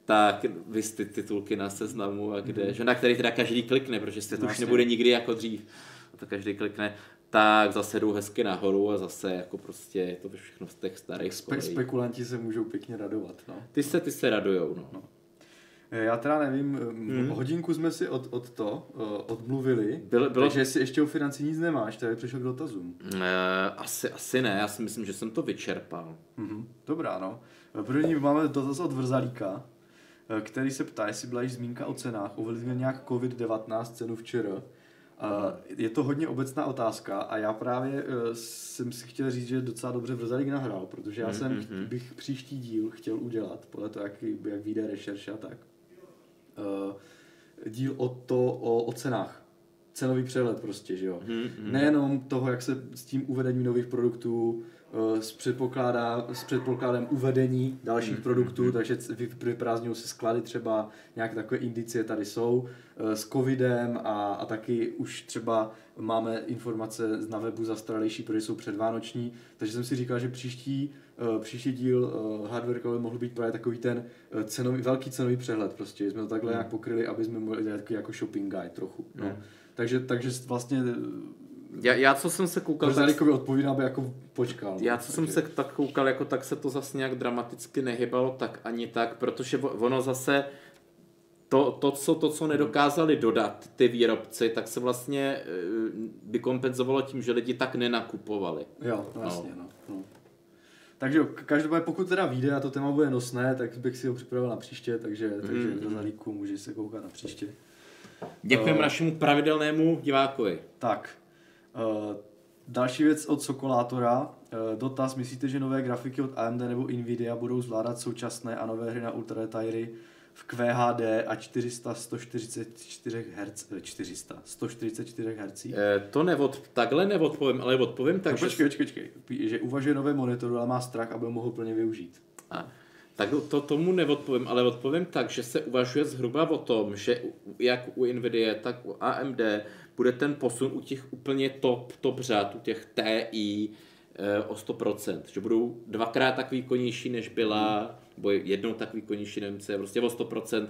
B: tak vy ty titulky na seznamu, a kde, mm-hmm. že na který teda každý klikne, protože svět už nebude nikdy jako dřív. A to každý klikne, tak zase jdou hezky nahoru a zase jako prostě je to všechno z těch starých
A: Spe- Spekulanti se můžou pěkně radovat, no.
B: Ty se, ty se radujou, no. no.
A: Eh, já teda nevím, hmm. hodinku jsme si od, od to uh, odmluvili, bylo, bylo... takže jestli ještě o financí nic nemáš, tak přišel k dotazům.
B: Uh, asi, asi ne, já si myslím, že jsem to vyčerpal.
A: Mm-hmm. Dobrá, no. První máme dotaz od Vrzalíka. Eh, který se ptá, jestli byla již zmínka o cenách, ovlivnil nějak COVID-19 cenu včera. Je to hodně obecná otázka a já právě eh, jsem si chtěl říct, že docela dobře Vrzalík nahrál, protože já jsem mm-hmm. bych příští díl chtěl udělat, podle toho, jak, jak vyjde rešerše a tak. Eh, díl o to, o, o cenách. Cenový přehled prostě, že jo. Mm-hmm. Nejenom toho, jak se s tím uvedením nových produktů Eh, s, předpokládá, s předpokladem uvedení dalších mm, produktů, mm, takže vyprázdňují se sklady třeba, nějaké takové indicie tady jsou. Eh, s covidem a, a taky už třeba máme informace na webu zastaralejší, protože jsou předvánoční, takže jsem si říkal, že příští, uh, příští díl hardware mohl být právě takový ten cenový, velký cenový přehled prostě, jsme to takhle mm. nějak pokryli, aby jsme mohli dělat jako shopping guide trochu. No. Mm. Takže, takže vlastně
B: já, já co jsem se koukal...
A: Brzalíkovi odpovídá, aby jako počkal.
B: Já co takže... jsem se tak koukal, jako tak se to zase nějak dramaticky nehybalo, tak ani tak, protože ono zase to, to, co, to, co nedokázali dodat ty výrobci, tak se vlastně by kompenzovalo tím, že lidi tak nenakupovali.
A: Jo, no, jasně, no. no. Takže každopádně pokud teda vyjde a to téma bude nosné, tak bych si ho připravil na příště, takže, mm. takže do zalíku můžeš se koukat na příště.
B: Děkujeme uh, našemu pravidelnému divákovi.
A: Tak, uh, další věc od Sokolátora. Uh, dotaz, myslíte, že nové grafiky od AMD nebo Nvidia budou zvládat současné a nové hry na ultra detaily v QHD a 400 144 Hz, 400 144 Hz?
B: E, to nevod, takhle neodpovím, ale odpovím tak,
A: no, že... Počkej, počkej, počkej, že uvažuje nové monitoru, ale má strach, aby ho mohl plně využít.
B: A, tak to tomu neodpovím, ale odpovím tak, že se uvažuje zhruba o tom, že jak u NVIDIA, tak u AMD bude ten posun u těch úplně top, top řád, u těch TI e, o 100%, že budou dvakrát tak výkonnější, než byla hmm nebo jednou tak výkonnější Němce, prostě o 100%.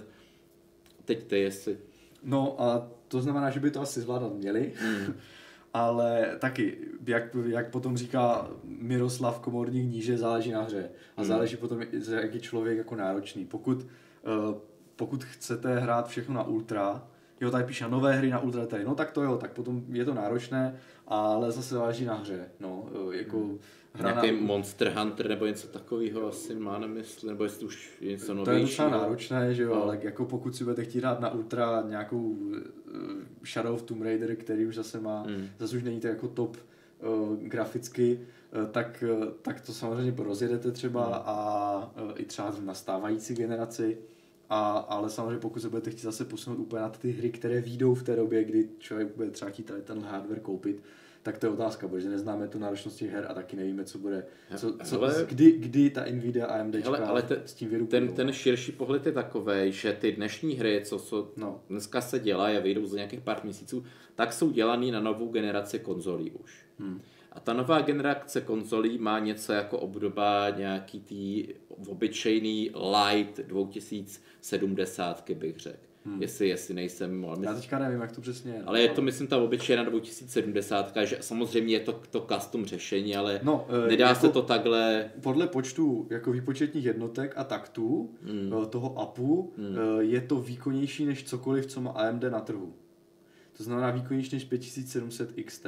B: Teď ty, jestli...
A: No a to znamená, že by to asi zvládat měli, mm. ale taky, jak, jak potom říká Miroslav Komorník níže, záleží na hře. A mm. záleží potom, jak je člověk jako náročný. Pokud, uh, pokud chcete hrát všechno na ultra, jo, tady píše nové hry na ultra tady, no tak to jo, tak potom je to náročné, ale zase záleží na hře, no, eh, jako mm
B: Nějaký na... Monster Hunter nebo něco takového asi má na mysli, nebo jestli už je něco novějšího.
A: To je docela náročné, že jo, no. ale jako pokud si budete chtít dát na Ultra nějakou uh, Shadow of Tomb Raider, který už zase má, mm. zase už není to jako top uh, graficky, tak, tak to samozřejmě rozjedete třeba mm. a i třeba v nastávající generaci. A, ale samozřejmě pokud se budete chtít zase posunout úplně na ty hry, které výjdou v té době, kdy člověk bude třeba chtít tady ten hardware koupit, tak to je otázka, protože neznáme tu náročnost těch her a taky nevíme, co bude, co, co, ale, kdy, kdy ta Nvidia a AMD
B: ale, ale te, s tím vyrukují. Ten, ten širší pohled je takový, že ty dnešní hry, co, co no. dneska se dělají a vyjdou za nějakých pár měsíců, tak jsou dělaný na novou generaci konzolí už. Hmm. A ta nová generace konzolí má něco jako obdoba nějaký tý obyčejný light 2070, bych řekl. Hmm. Jestli, jestli nejsem...
A: Ale Já teďka nevím, jak to přesně je.
B: Ale je to, myslím, ta obyčejná 2070, že samozřejmě je to, to custom řešení, ale no, e, nedá jako se to takhle...
A: Podle počtu jako výpočetních jednotek a taktů hmm. toho APU hmm. E, je to výkonnější než cokoliv, co má AMD na trhu. To znamená výkonnější než 5700 XT.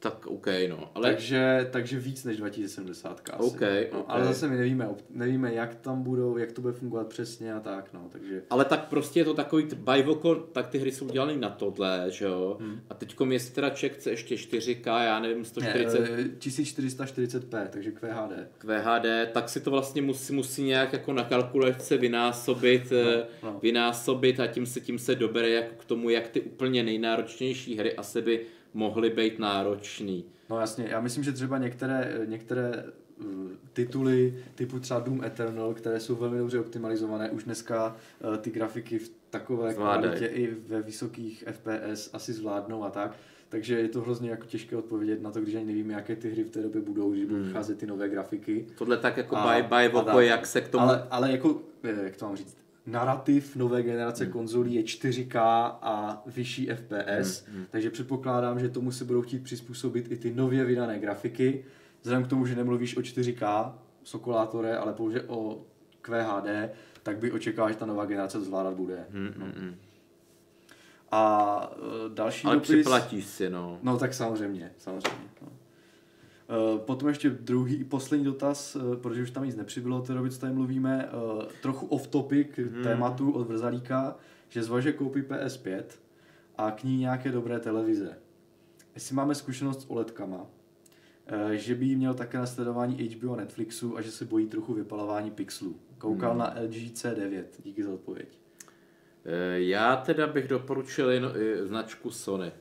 B: Tak OK, no. Ale...
A: Takže, takže víc než 2070 asi.
B: Okay,
A: no, okay. Ale zase my nevíme, nevíme, jak tam budou, jak to bude fungovat přesně a tak, no, takže...
B: Ale tak prostě je to takový bajvoko, tak ty hry jsou dělané na tohle, že jo? Hmm. A teďkom jestli teda člověk chce ještě 4K, já nevím, 140... Ne,
A: 1440p, takže QHD.
B: QHD, tak si to vlastně musí, musí nějak jako na kalkulačce vynásobit, no, eh, no. vynásobit a tím se, tím se dobere jako k tomu, jak ty úplně nejnáročnější hry asi by mohly být náročný.
A: No jasně, já myslím, že třeba některé, některé uh, tituly typu třeba Doom Eternal, které jsou velmi dobře optimalizované, už dneska uh, ty grafiky v takové Zvládaj. kvalitě i ve vysokých FPS asi zvládnou a tak. Takže je to hrozně jako těžké odpovědět na to, když ani nevíme, jaké ty hry v té době budou, když budou hmm. ty nové grafiky.
B: Tohle tak jako a, by, by a jak se k tomu...
A: Ale, ale jako, eh, jak to mám říct, narrativ nové generace hmm. konzolí je 4K a vyšší FPS, hmm. Hmm. takže předpokládám, že tomu se budou chtít přizpůsobit i ty nově vydané grafiky. Vzhledem k tomu, že nemluvíš o 4K Sokolátore, ale pouze o QHD, tak by očekával, že ta nová generace to zvládat bude. Hmm. No. Hmm. A uh, další
B: Ale dopis... připlatíš si, no.
A: No tak samozřejmě, samozřejmě. No. Eh, potom ještě druhý, poslední dotaz, eh, protože už tam nic nepřibylo, té doby, co tady mluvíme, eh, trochu off-topic hmm. tématu od Vrzalíka, že zvaže koupí PS5 a k ní nějaké dobré televize. Jestli máme zkušenost s OLEDkama, že by jí měl také na sledování HBO a Netflixu a že se bojí trochu vypalování pixelů. Koukal hmm. na LG C9. Díky za odpověď.
B: Já teda bych doporučil jen značku Sony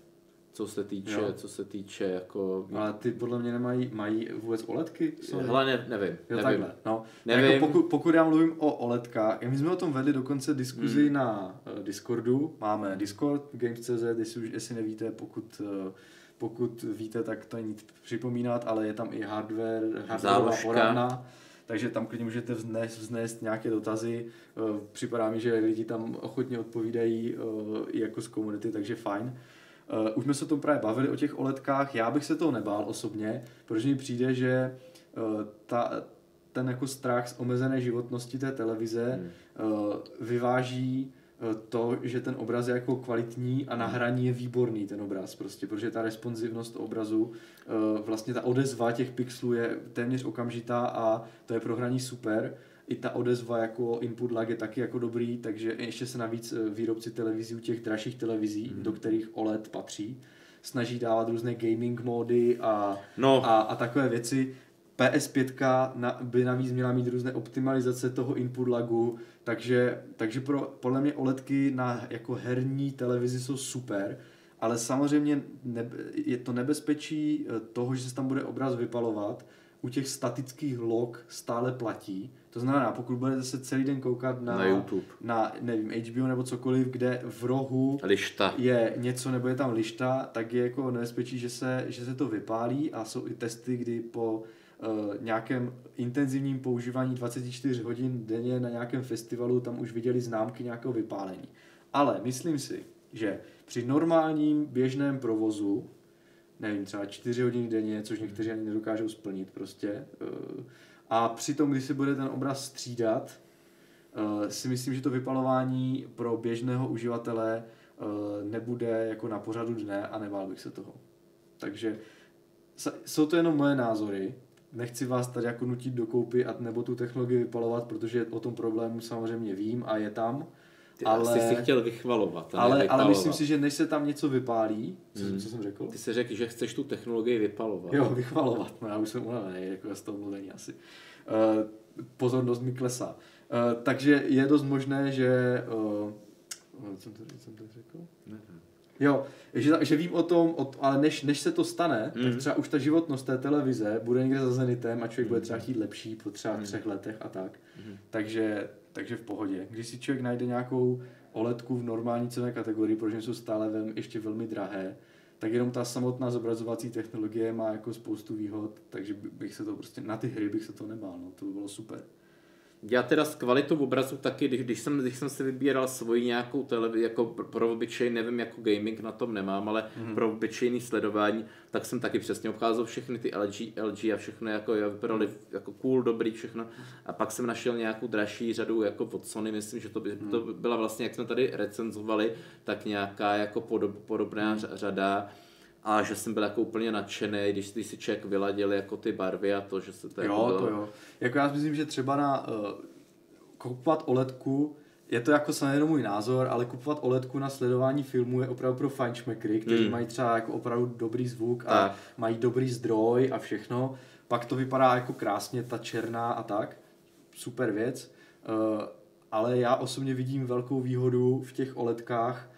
B: co se týče, jo. co se týče jako...
A: Ale ty podle mě nemají, mají vůbec OLEDky?
B: Hele, ne, nevím. Jo, nevím.
A: takhle, no. Nevím. Jako pokud, pokud já mluvím o OLEDkách, my jsme o tom vedli dokonce diskuzi hmm. na uh, Discordu, máme Discord, Games.cz, jestli, jestli nevíte, pokud uh, pokud víte, tak to není připomínat, ale je tam i hardware, hardware poradna, takže tam klidně můžete vznést, vznést nějaké dotazy. Uh, připadá mi, že lidi tam ochotně odpovídají i jako z komunity, takže fajn. Uh, už jsme se o tom právě bavili o těch OLEDkách, já bych se toho nebál osobně, protože mi přijde, že uh, ta, ten jako strach z omezené životnosti té televize hmm. uh, vyváží to, že ten obraz je jako kvalitní a na hraní je výborný ten obraz prostě, protože ta responsivnost obrazu, vlastně ta odezva těch pixelů je téměř okamžitá a to je pro hraní super i ta odezva jako input lag je taky jako dobrý, takže ještě se navíc eh, výrobci televizí u těch dražších televizí, mm. do kterých OLED patří, snaží dávat různé gaming módy a, no. a, a takové věci. PS5 na, by navíc měla mít různé optimalizace toho input lagu, takže, takže pro, podle mě OLEDky na jako herní televizi jsou super, ale samozřejmě ne, je to nebezpečí eh, toho, že se tam bude obraz vypalovat, u těch statických log stále platí. To znamená, pokud budete se celý den koukat na,
B: na YouTube,
A: na nevím, HBO nebo cokoliv, kde v rohu
B: lišta.
A: je něco nebo je tam lišta, tak je jako nebezpečí, že se, že se to vypálí a jsou i testy, kdy po uh, nějakém intenzivním používání 24 hodin denně na nějakém festivalu tam už viděli známky nějakého vypálení. Ale myslím si, že při normálním běžném provozu nevím, třeba čtyři hodiny denně, což někteří ani nedokážou splnit prostě. Eh, a přitom, když se bude ten obraz střídat, eh, si myslím, že to vypalování pro běžného uživatele eh, nebude jako na pořadu dne a nebál bych se toho. Takže jsou to jenom moje názory, nechci vás tady jako nutit do koupy a nebo tu technologii vypalovat, protože o tom problému samozřejmě vím a je tam,
B: ty ale, jsi si chtěl vychvalovat.
A: Ale, ale myslím si, že než se tam něco vypálí, co, hmm. co jsem řekl?
B: Ty jsi řekl, že chceš tu technologii vypalovat.
A: Jo, vychvalovat, no já už jsem unavený, jako z toho mluvení asi. Uh, pozornost mi klesá. Uh, takže je dost možné, že... Uh, jsem to, jsem to řekl? Ne, ne. Jo, že, že vím o tom, o, ale než, než se to stane, mm. tak mhm. třeba už ta životnost té televize bude někde za zenitem a člověk mm. bude třeba chtít lepší po třeba mm. třech letech a tak. Mm. Takže takže v pohodě. Když si člověk najde nějakou OLEDku v normální cenové kategorii, protože jsou stále velmi, ještě velmi drahé, tak jenom ta samotná zobrazovací technologie má jako spoustu výhod, takže bych se to prostě, na ty hry bych se to nebál, no, to by bylo super.
B: Já teda s kvalitou obrazu taky, když, když, jsem, když jsem si vybíral svoji nějakou televizi, jako pro obyčej, nevím, jako gaming na tom nemám, ale mm-hmm. pro obyčejný sledování, tak jsem taky přesně obcházel všechny ty LG, LG a všechno jako vypadaly jako cool, dobrý, všechno. A pak jsem našel nějakou dražší řadu jako od Sony, myslím, že to, by, mm-hmm. to byla vlastně, jak jsme tady recenzovali, tak nějaká jako podob, podobná mm-hmm. řada a že jsem byl jako úplně nadšený, když, když si člověk vyladil jako ty barvy a to, že se to
A: Jo,
B: jako
A: bylo... to jo. Jako já si myslím, že třeba na uh, kupovat OLEDku, je to jako samozřejmě můj názor, ale kupovat OLEDku na sledování filmu je opravdu pro fajnšmekry, kteří mm. mají třeba jako opravdu dobrý zvuk a tak. mají dobrý zdroj a všechno. Pak to vypadá jako krásně, ta černá a tak. Super věc. Uh, ale já osobně vidím velkou výhodu v těch OLEDkách,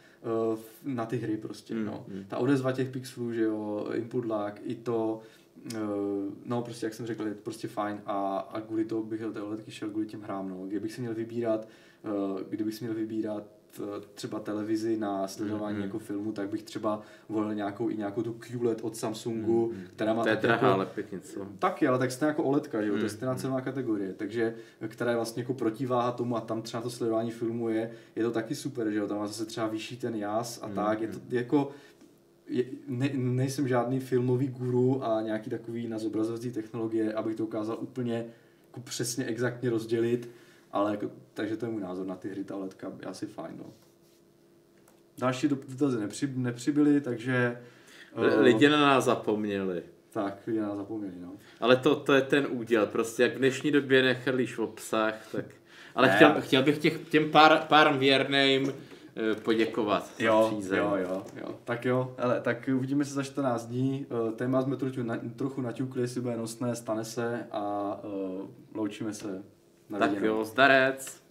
A: na ty hry prostě, mm, no. Mm. Ta odezva těch pixelů, že jo, input lag, i to, eh, no prostě jak jsem řekl, je to prostě fajn a, a kvůli toho bych do té OLEDky šel kvůli těm hrám, no. Kdybych si měl vybírat, eh, kdybych si měl vybírat třeba televizi na sledování mm, jako filmu, tak bych třeba volil nějakou i nějakou tu QLED od Samsungu, mm, která má
B: to je drahá, jako, ale pěkně, co?
A: Taky, ale tak stejně jako OLEDka, že jo, mm, to je stejná cenová kategorie, takže která je vlastně jako protiváha tomu a tam třeba to sledování filmu je, je to taky super, že jo, tam má zase třeba vyšší ten jas a mm, tak, je to jako je, ne, nejsem žádný filmový guru a nějaký takový na zobrazovací technologie, abych to ukázal úplně jako přesně exaktně rozdělit, ale jako, takže to je můj názor na ty hry, ta letka je asi fajn, no. Další dotazy nepři, nepřibyly, takže...
B: Uh, lidi na nás zapomněli.
A: Tak, lidi na nás zapomněli, no.
B: Ale to, to je ten úděl, prostě jak v dnešní době nechrlíš v obsah, tak... Ale ne. chtěl, chtěl bych těch, těm pár, pár věrným eh, poděkovat.
A: Jo, jo, jo, jo. Tak jo, ale tak uvidíme se za 14 dní. Eh, téma jsme trochu, na, trochu naťukli, jestli bude nosné, stane se a uh, loučíme se.
B: Na tak jo, zdarec.